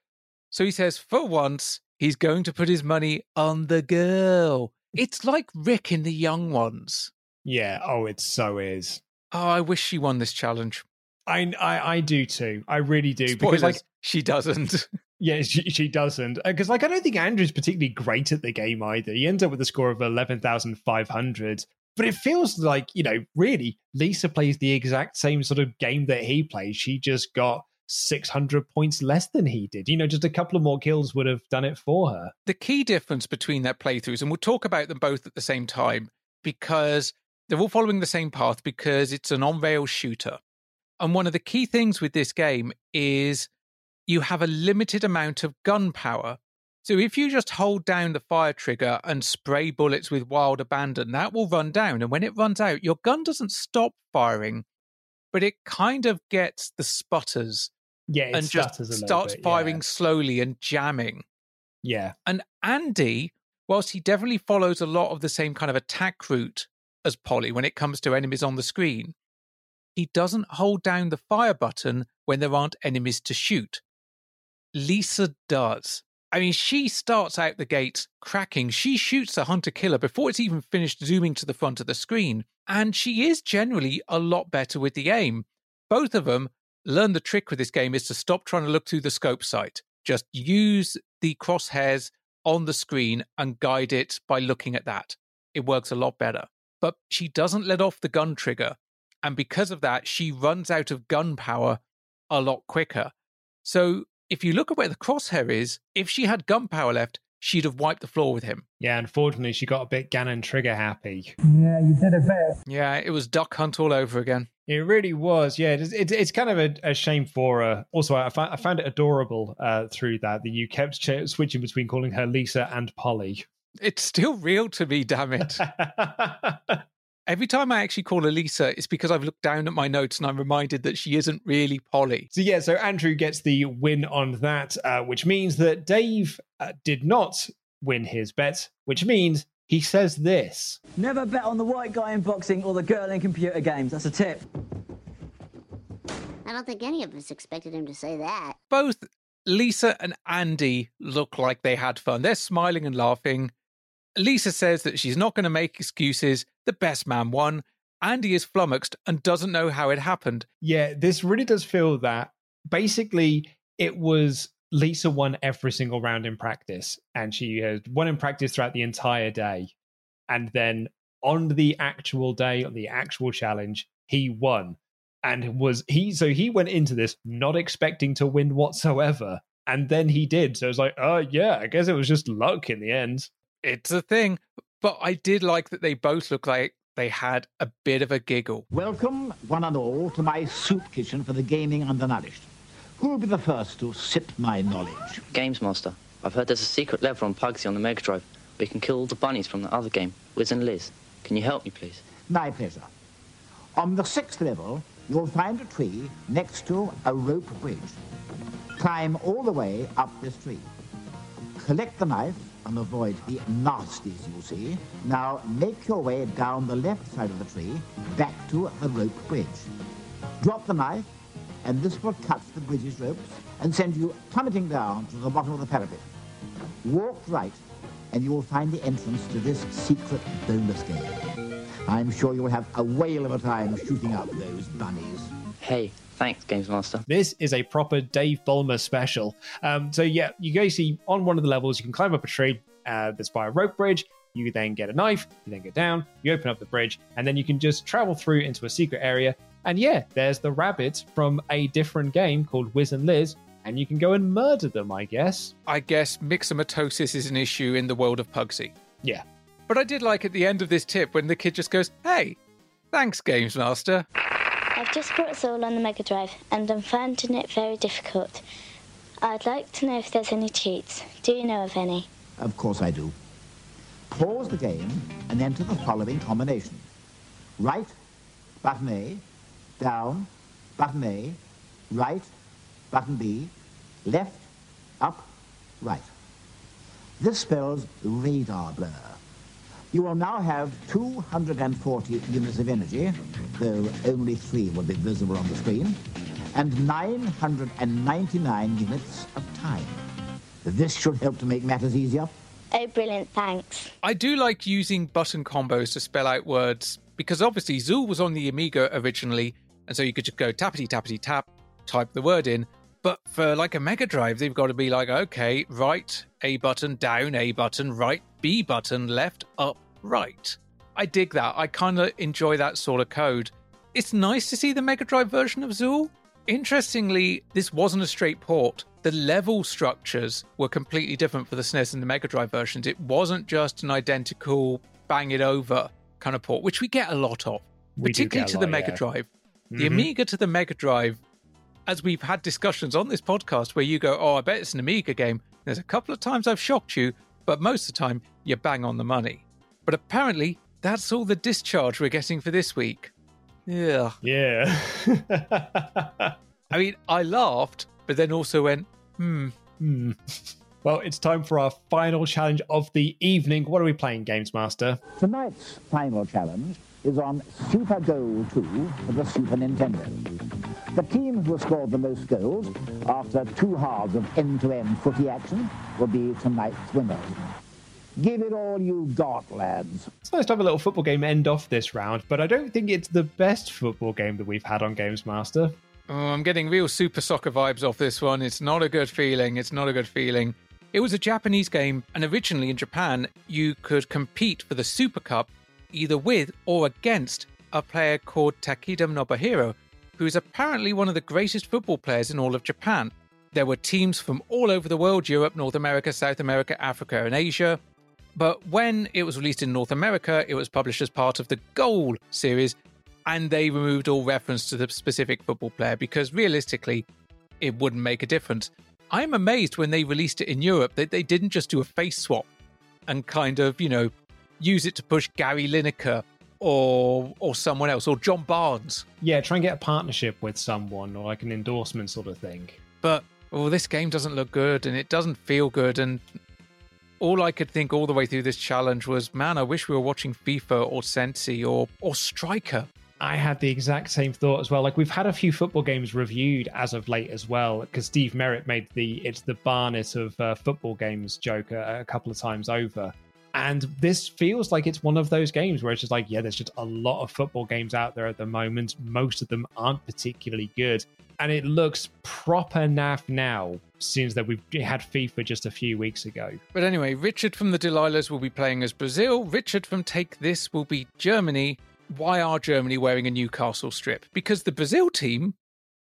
So he says, for once, he's going to put his money on the girl. It's like Rick in The Young Ones. Yeah, oh, it so is. Oh, I wish she won this challenge. I, I, I do too. I really do. Spoilers, Because, like, she doesn't. yeah, she, she doesn't. Uh, because, like, I don't think Andrew's particularly great at the game either. He ends up with a score of 11,500. But it feels like, you know, really, Lisa plays the exact same sort of game that he plays. She just got 600 points less than he did. You know, just a couple of more kills would have done it for her. the key difference between their playthroughs, and we'll talk about them both at the same time because they're all following the same path because it's an on rail shooter. And one of the key things with this game is you have a limited amount of gun power. So if you just hold down the fire trigger and spray bullets with wild abandon, that will run down. And when it runs out, your gun doesn't stop firing, but it kind of gets the sputters Yeah, it and just a starts bit, yeah. firing slowly and jamming. Yeah. And Andy, whilst he definitely follows a lot of the same kind of attack route as Polly when it comes to enemies on the screen, he doesn't hold down the fire button when there aren't enemies to shoot. Lisa does. I mean, she starts out the gates cracking. She shoots the hunter killer before it's even finished zooming to the front of the screen. And she is generally a lot better with the aim. Both of them learn the trick with this game is to stop trying to look through the scope sight. Just use the crosshairs on the screen and guide it by looking at that. It works a lot better. But she doesn't let off the gun trigger. And because of that, she runs out of gun power a lot quicker. So if you look at where the crosshair is, if she had gun power left, she'd have wiped the floor with him. Yeah, unfortunately, she got a bit Ganon trigger happy. Yeah, you did it best. Yeah, it was Duck Hunt all over again. It really was. Yeah, it's, it's, it's kind of a, a shame for her. Also, I, found I found it adorable uh, through that that you kept ch- switching between calling her Lisa and Polly. It's still real to me, damn it. Every time I actually call her Lisa, it's because I've looked down at my notes and I'm reminded that she isn't really Polly. So yeah, so Andrew gets the win on that, uh, which means that Dave uh, did not win his bet, which means he says this. Never bet on the white guy in boxing or the girl in computer games. That's a tip. I don't think any of us expected him to say that. Both Lisa and Andy look like they had fun. They're smiling and laughing. Lisa says that she's not going to make excuses. The best man won. Andy is flummoxed and doesn't know how it happened. Yeah, this really does feel that basically it was Lisa won every single round in practice, and she had won in practice throughout the entire day. And then on the actual day, on the actual challenge, he won. And was he so he went into this not expecting to win whatsoever. And then he did. So it was like, oh yeah, I guess it was just luck in the end. It's a thing. But I did like that they both look like they had a bit of a giggle. Welcome, one and all, to my soup kitchen for the gaming undernourished. Who will be the first to sip my knowledge? Games Master. I've heard there's a secret lever on Pugsy on the Mega Drive where you can kill all the bunnies from the other game, Wiz and Liz. Can you help me, please? My pleasure. On the sixth level, you'll find a tree next to a rope bridge. Climb all the way up this tree. Collect the knife and avoid the nasties you see. Now make your way down the left side of the tree, back to the rope bridge. Drop the knife, and this will cut the bridge's ropes and send you plummeting down to the bottom of the parapet. Walk right, and you will find the entrance to this secret bonus game. I'm sure you'll have a whale of a time shooting up those bunnies. Hey, thanks, Games Master. This is a proper Dave Bulmer special. Um, so yeah, you go see on one of the levels, you can climb up a tree uh, that's by a rope bridge. You then get a knife, you then get down, you open up the bridge, and then you can just travel through into a secret area. And yeah, there's the rabbits from a different game called Wiz and Liz, and you can go and murder them, I guess. I guess myxomatosis is an issue in the world of Pugsy. Yeah. But I did like at the end of this tip when the kid just goes, Hey, thanks, Games Master. I've just brought Zool on the Mega Drive and I'm finding it very difficult. I'd like to know if there's any cheats. Do you know of any? Of course I do. Pause the game and enter the following combination. Right, button A, down, button A, right, button B, left, up, right. This spells radar blur. You will now have 240 units of energy, though only three will be visible on the screen, and 999 units of time. This should help to make matters easier. Oh, brilliant, thanks. I do like using button combos to spell out words because obviously Zool was on the Amiga originally, and so you could just go tappity tappity tap, type the word in. But for like a Mega Drive, they've got to be like, okay, right A button, down A button, right B button, left up, right. I dig that. I kind of enjoy that sort of code. It's nice to see the Mega Drive version of Zool. Interestingly, this wasn't a straight port. The level structures were completely different for the SNES and the Mega Drive versions. It wasn't just an identical bang it over kind of port, which we get a lot of, We particularly to the Mega yeah. Drive. The Mhm. Amiga to the Mega Drive, as we've had discussions on this podcast where you go, Oh, I bet it's an Amiga game. There's a couple of times I've shocked you, but most of the time you bang on the money. But apparently, that's all the discharge we're getting for this week. Yeah. Yeah. I mean, I laughed, but then also went, hmm. Hmm. Well, it's time for our final challenge of the evening. What are we playing, Games Master? Tonight's final challenge is on Super Goal 2 for the Super Nintendo. The team who scored the most goals after two halves of end-to-end footy action will be tonight's winners. Give it all you got, lads. It's nice to have a little football game end off this round, but I don't think it's the best football game that we've had on Games Master. Oh, I'm getting real super soccer vibes off this one. It's not a good feeling. It's not a good feeling. It was a Japanese game, and originally in Japan, you could compete for the Super Cup either with or against a player called Takeda Nobuhiro, who is apparently one of the greatest football players in all of Japan. There were teams from all over the world Europe, North America, South America, Africa, and Asia. But when it was released in North America, it was published as part of the Goal series, and they removed all reference to the specific football player because realistically, it wouldn't make a difference. I'm amazed when they released it in Europe that they didn't just do a face swap and kind of, you know, use it to push Gary Lineker or or someone else or John Barnes. Yeah, try and get a partnership with someone or like an endorsement sort of thing. But oh, this game doesn't look good and it doesn't feel good. And all I could think all the way through this challenge was, man, I wish we were watching FIFA or Sensi or or Striker. I had the exact same thought as well. Like we've had a few football games reviewed as of late as well, because Steve Merritt made the "it's the Barnet of uh, football games" joke a, a couple of times over, and this feels like it's one of those games where it's just like, yeah, there's just a lot of football games out there at the moment. Most of them aren't particularly good, and it looks proper naff now. Since that we've had FIFA just a few weeks ago. But anyway, Richard from the Delilahs will be playing as Brazil. Richard from Take This will be Germany. Why are Germany wearing a Newcastle strip? Because the Brazil team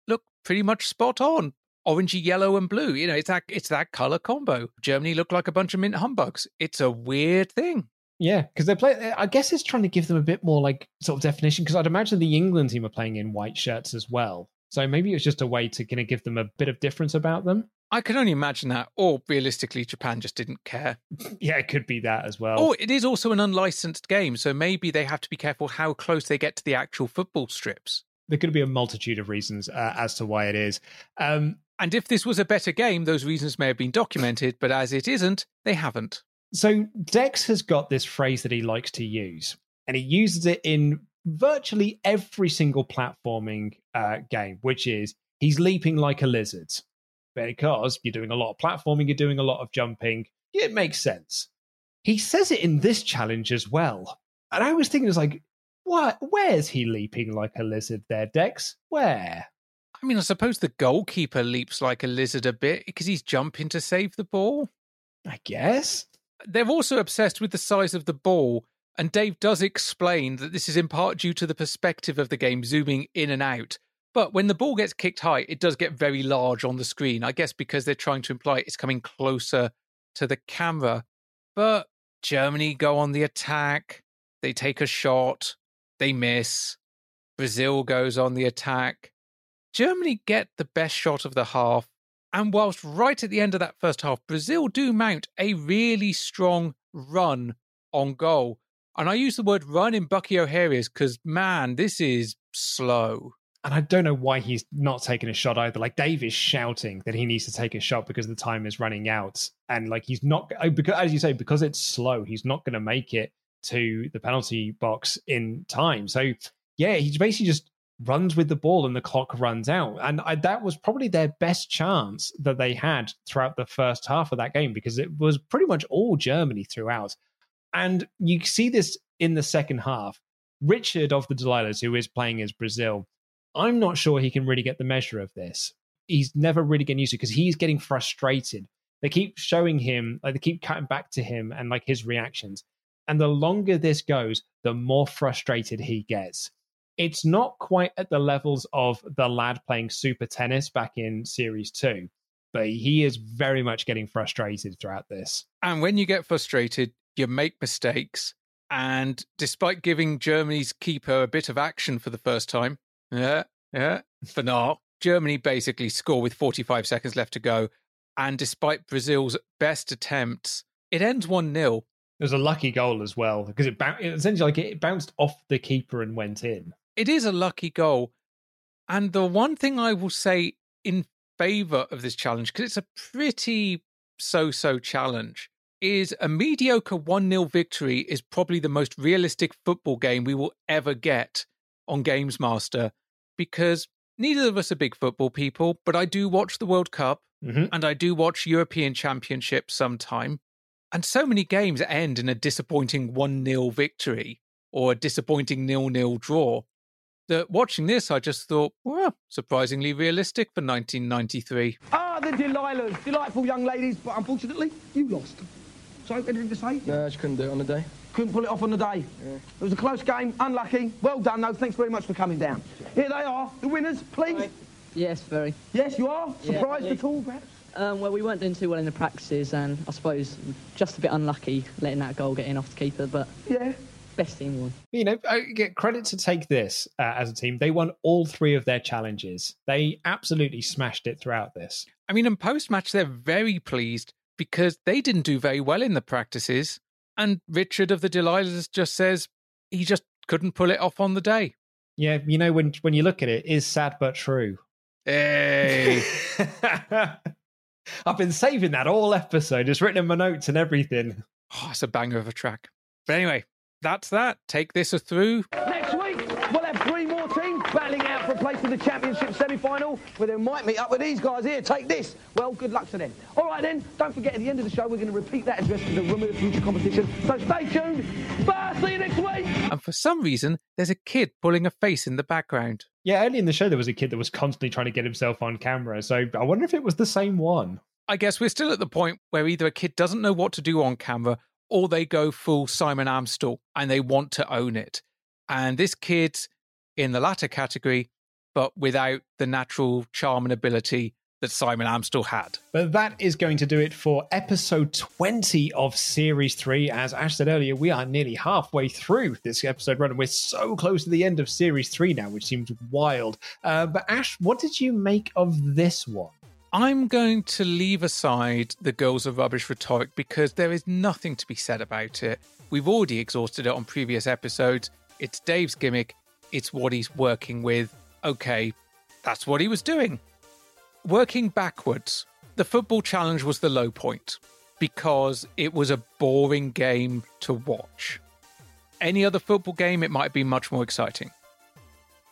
look pretty much spot on. Orangey yellow and blue. You know, it's that it's that colour combo. Germany look like a bunch of mint humbugs. It's a weird thing. Yeah, because they play. I guess it's trying to give them a bit more like sort of definition. Because I'd imagine the England team are playing in white shirts as well. So maybe it's just a way to kind of give them a bit of difference about them. I can only imagine that. Or realistically, Japan just didn't care. Yeah, it could be that as well. Or it is also an unlicensed game, so maybe they have to be careful how close they get to the actual football strips. There could be a multitude of reasons uh, as to why it is. Um, And if this was a better game, those reasons may have been documented, but as it isn't, they haven't. So Dex has got this phrase that he likes to use, and he uses it in virtually every single platforming uh, game, which is he's leaping like a lizard. Because you're doing a lot of platforming, you're doing a lot of jumping, it makes sense. He says it in this challenge as well. And I was thinking, it's like, what? Where's he leaping like a lizard there, Dex? Where? I mean, I suppose the goalkeeper leaps like a lizard a bit because he's jumping to save the ball. I guess. They're also obsessed with the size of the ball, and Dave does explain that this is in part due to the perspective of the game zooming in and out. But when the ball gets kicked high, it does get very large on the screen. I guess because they're trying to imply it's coming closer to the camera. But Germany go on the attack. They take a shot. They miss. Brazil goes on the attack. Germany get the best shot of the half. And whilst right at the end of that first half, Brazil do mount a really strong run on goal. And I use the word run in Bucky O'Hara's because, man, this is slow. And I don't know why he's not taking a shot either. Like Dave is shouting that he needs to take a shot because the time is running out, and like he's not oh, because, as you say, because it's slow, he's not going to make it to the penalty box in time. So yeah, he's basically just runs with the ball and the clock runs out. And I, that was probably their best chance that they had throughout the first half of that game because it was pretty much all Germany throughout. And you see this in the second half. Richard of the Delilahs, who is playing as Brazil, I'm not sure he can really get the measure of this. He's never really getting used to it because he's getting frustrated. They keep showing him, like they keep cutting back to him and like his reactions. And the longer this goes, the more frustrated he gets. It's not quite at the levels of the lad playing super tennis back in series two, but he is very much getting frustrated throughout this. And when you get frustrated, you make mistakes. And despite giving Germany's keeper a bit of action for the first time, yeah, yeah, for now, Germany basically score with 45 seconds left to go. And despite Brazil's best attempts, it ends 1 0. It was a lucky goal as well because it, bou- it essentially like it bounced off the keeper and went in. It is a lucky goal. And the one thing I will say in favor of this challenge, because it's a pretty so so challenge, is a mediocre 1 0 victory is probably the most realistic football game we will ever get on Games Master because neither of us are big football people, but I do watch the World Cup Mhm. and I do watch European Championships sometime. And so many games end in a disappointing 1 0 victory or a disappointing nil nil draw that watching this, I just thought, well, surprisingly realistic for 1993. Ah, the Delilahs. Delightful young ladies, but unfortunately, you lost. So, anything to say? No, she couldn't do it on the day. Couldn't pull it off on the day. It was a close game, unlucky. Well done, though. Thanks very much for coming down. Here they are, the winners, please. Yes, very. Yes, you are? Yeah. Surprised at all, perhaps? Um, well, we weren't doing too well in the practices, and I suppose just a bit unlucky letting that goal get in off the keeper. But yeah, best team won. You know, I get credit to take this uh, as a team. They won all three of their challenges. They absolutely smashed it throughout this. I mean, in post match, they're very pleased because they didn't do very well in the practices. And Richard of the Delilahs just says he just couldn't pull it off on the day. Yeah, you know, when when you look at it, it is sad but true. Hey. I've been saving that all episode. It's written in my notes and everything. Oh, it's a banger of a track. But anyway, that's that. Take this a through. Next week, we'll have three more teams battling out for a place in the championship semi-final, where they might meet up with these guys here. Take this. Well, good luck to them. All right, then. Don't forget, at the end of the show, we're going to repeat that address to the Room of the Future competition. So stay tuned. Bye. See you next week. And for some reason, there's a kid pulling a face in the background. Yeah, early in the show, there was a kid that was constantly trying to get himself on camera. So I wonder if it was the same one. I guess we're still at the point where either a kid doesn't know what to do on camera or they go full Simon Amstell and they want to own it. And this kid's in the latter category, but without the natural charm and ability that Simon Amstell had. But that is going to do it for episode 20 of series 3. As Ash said earlier, we are nearly halfway through this episode run, and we're so close to the end of series 3 now, which seems wild. Uh, but Ash, what did you make of this one? I'm going to leave aside the girls are rubbish rhetoric because there is nothing to be said about it. We've already exhausted it on previous episodes. It's Dave's gimmick, it's what he's working with. Okay, that's what he was doing. Working backwards, the football challenge was the low point. because it was a boring game to watch. Any other football game, it might be much more exciting.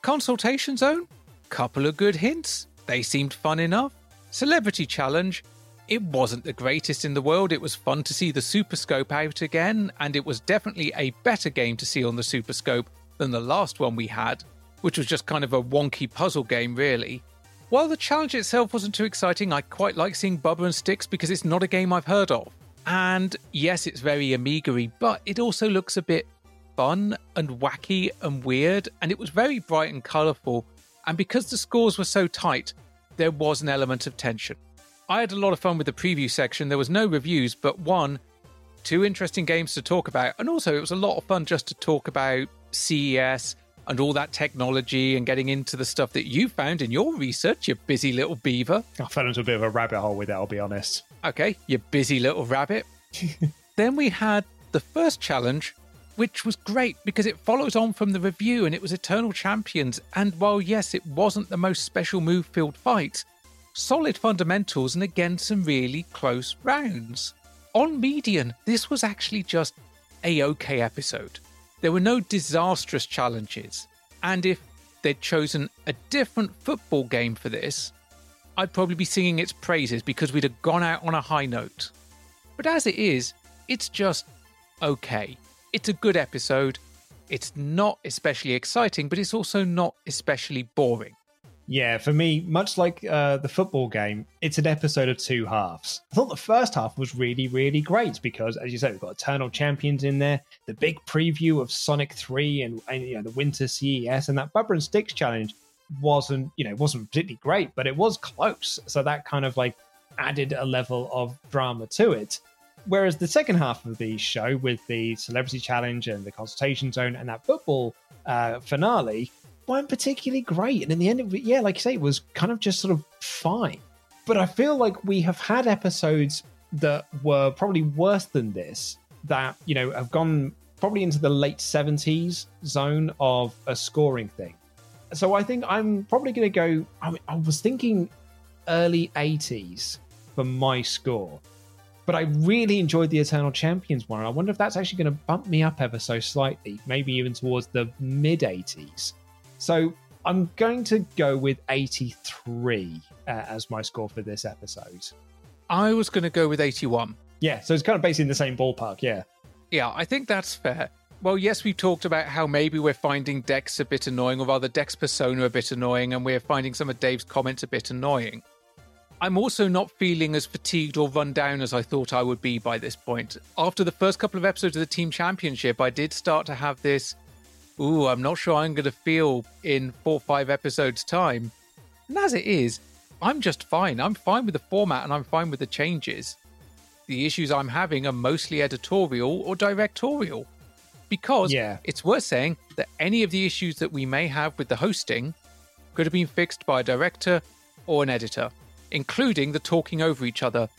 Consultation Zone, couple of good hints. They seemed fun enough. Celebrity Challenge, it wasn't the greatest in the world. It was fun to see the Super Scope out again, and it was definitely a better game to see on the Super Scope than the last one we had, which was just kind of a wonky puzzle game, really. While the challenge itself wasn't too exciting, I quite like seeing Bubba and Sticks because it's not a game I've heard of. And yes, it's very Amiga but it also looks a bit fun and wacky and weird, and it was very bright and colourful. And because the scores were so tight, there was an element of tension. I had a lot of fun with the preview section. There was no reviews, but one, two interesting games to talk about. And also, it was a lot of fun just to talk about CES and all that technology and getting into the stuff that you found in your research, you busy little beaver. I fell into a bit of a rabbit hole with it, I'll be honest. Okay, you busy little rabbit. then we had the first challenge, which was great because it follows on from the review and it was Eternal Champions. And while, yes, it wasn't the most special move filled fight, solid fundamentals and again some really close rounds. On median, this was actually just a okay episode. There were no disastrous challenges, and if they'd chosen a different football game for this, I'd probably be singing its praises because we'd have gone out on a high note. But as it is, it's just okay. It's a good episode. It's not especially exciting, but it's also not especially boring. Yeah, for me, much like uh, the football game, it's an episode of two halves. I thought the first half was really, really great because, as you said, we've got Eternal Champions in there, the big preview of Sonic 3 and, and you know the Winter CES, and that Bubba and Sticks challenge wasn't, you know, wasn't particularly great, but it was close. So that kind of like added a level of drama to it. Whereas the second half of the show, with the Celebrity Challenge and the Consoletation Zone and that football uh, finale, weren't particularly great. And in the end, of it, yeah, like you say, it was kind of just sort of fine. But I feel like we have had episodes that were probably worse than this that, you know, have gone probably into the late 70s zone of a scoring thing. So I think I'm probably going to go. I, mean, I was thinking early 80s for my score. But I really enjoyed the Eternal Champions one. I wonder if that's actually going to bump me up ever so slightly, maybe even towards the mid 80s. So I'm going to go with 83 uh, as my score for this episode. I was going to go with 81. Yeah, so it's kind of basically in the same ballpark, yeah. Yeah, I think that's fair. Well, yes, we've talked about how maybe we're finding Dex a bit annoying, or rather, Dex persona a bit annoying, and we're finding some of Dave's comments a bit annoying. I'm also not feeling as fatigued or run down as I thought I would be by this point. After the first couple of episodes of the Team Championship, I did start to have this ooh, I'm not sure I'm going to feel in four or five episodes' time. And as it is, I'm just fine. I'm fine with the format and I'm fine with the changes. The issues I'm having are mostly editorial or directorial. Because yeah. it's worth saying that any of the issues that we may have with the hosting could have been fixed by a director or an editor, including the talking over each other.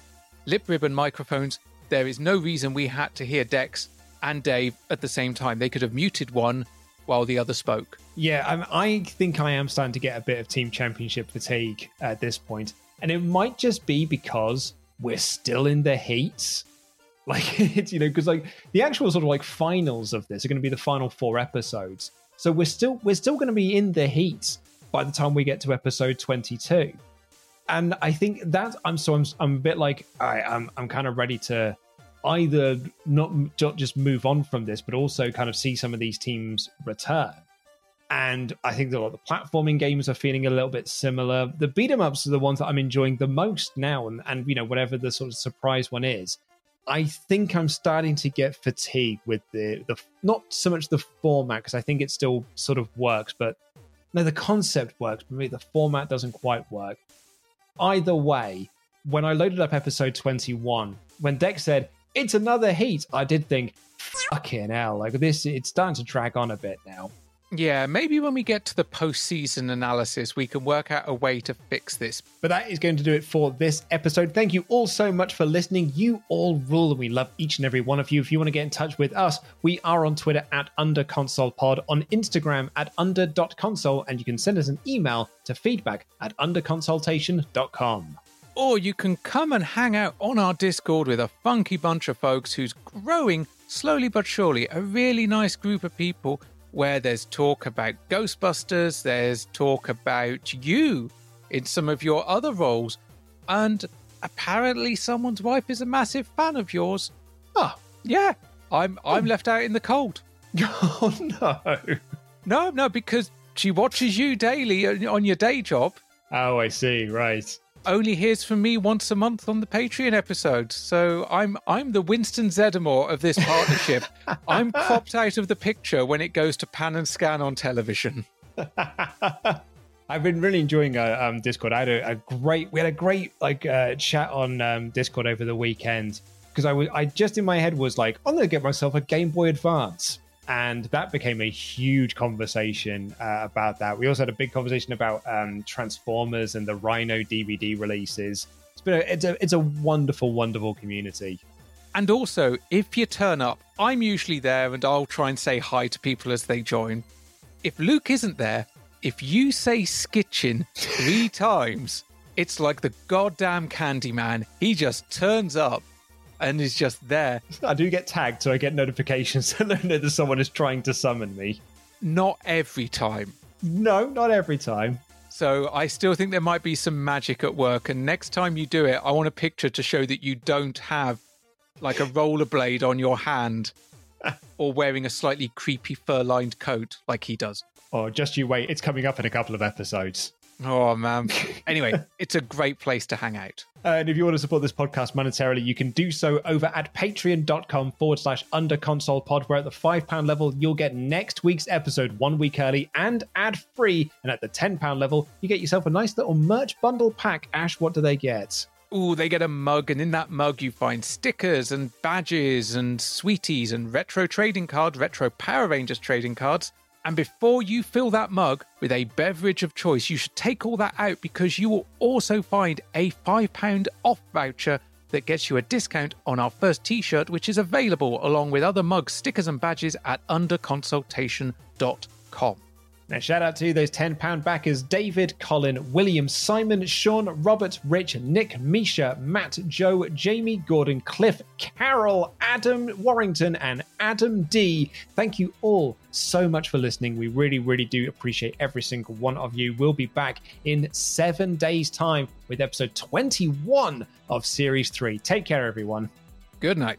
Lip ribbon microphones, there is no reason we had to hear Dex and Dave at the same time. They could have muted one while the other spoke. Yeah, I, I think I am starting to get a bit of team championship fatigue at this point, and it might just be because we're still in the heats. Like it's you know because like the actual sort of like finals of this are going to be the final four episodes, so we're still we're still going to be in the heat by the time we get to episode twenty two, and I think that I'm so I'm I'm a bit like I I'm I'm kind of ready to either not not just move on from this, but also kind of see some of these teams return. And I think a lot of the platforming games are feeling a little bit similar. The beat 'em ups are the ones that I'm enjoying the most now, and, and you know whatever the sort of surprise one is. I think I'm starting to get fatigued with the the not so much the format because I think it still sort of works, but no, the concept works, but maybe the format doesn't quite work. Either way, when I loaded up episode 21, when Dex said, it's another heat. I did think, fucking hell, like this, it's starting to drag on a bit now. Yeah, maybe when we get to the postseason analysis, we can work out a way to fix this. But that is going to do it for this episode. Thank you all so much for listening. You all rule, and we love each and every one of you. If you want to get in touch with us, we are on Twitter at UnderConsolePod, on Instagram at under.console, and you can send us an email to feedback at underconsultation.com. or you can come and hang out on our Discord with a funky bunch of folks who's growing slowly but surely. A really nice group of people where there's talk about Ghostbusters, there's talk about you in some of your other roles, and apparently someone's wife is a massive fan of yours. Oh, yeah. I'm I'm oh. left out in the cold. Oh no. No, no, because she watches you daily on your day job. Oh, I see. Right. Only hears from me once a month on the Patreon episode. So I'm I'm the Winston Zeddemore of this partnership. I'm cropped out of the picture when it goes to pan and scan on television. I've been really enjoying uh, um, Discord. I had a, a great, we had a great like uh, chat on um, Discord over the weekend because I was, I just in my head was like, I'm going to get myself a Game Boy Advance, and that became a huge conversation uh, about that. We also had a big conversation about um, Transformers and the Rhino DVD releases. It's been, a, it's a, it's a wonderful, wonderful community. And also, if you turn up, I'm usually there and I'll try and say hi to people as they join. If Luke isn't there, if you say Skitchin three times, it's like the goddamn Candyman. He just turns up and is just there. I do get tagged, so I get notifications to know that someone is trying to summon me. Not every time. No, not every time. So I still think there might be some magic at work. And next time you do it, I want a picture to show that you don't have like a rollerblade on your hand or wearing a slightly creepy fur lined coat like he does. Or just you wait, it's coming up in a couple of episodes. Oh, man. Anyway, it's a great place to hang out. And if you want to support this podcast monetarily, you can do so over at patreon.com forward slash under console pod, where at the £5 level, you'll get next week's episode one week early and ad free. And at the £10 level, you get yourself a nice little merch bundle pack. Ash, what do they get? Ooh, they get a mug, and in that mug, you find stickers and badges and sweeties and retro trading cards, retro Power Rangers trading cards. And before you fill that mug with a beverage of choice, you should take all that out because you will also find a £5 off voucher that gets you a discount on our first t shirt, which is available along with other mugs, stickers, and badges at underconsultation.com. Now, shout out to those £10 backers David, Colin, William, Simon, Sean, Robert, Rich, Nick, Misha, Matt, Joe, Jamie, Gordon, Cliff, Carol, Adam Warrington, and Adam D. Thank you all so much for listening. We really, really do appreciate every single one of you. We'll be back in seven days' time with episode 21 of Series 3. Take care, everyone. Good night.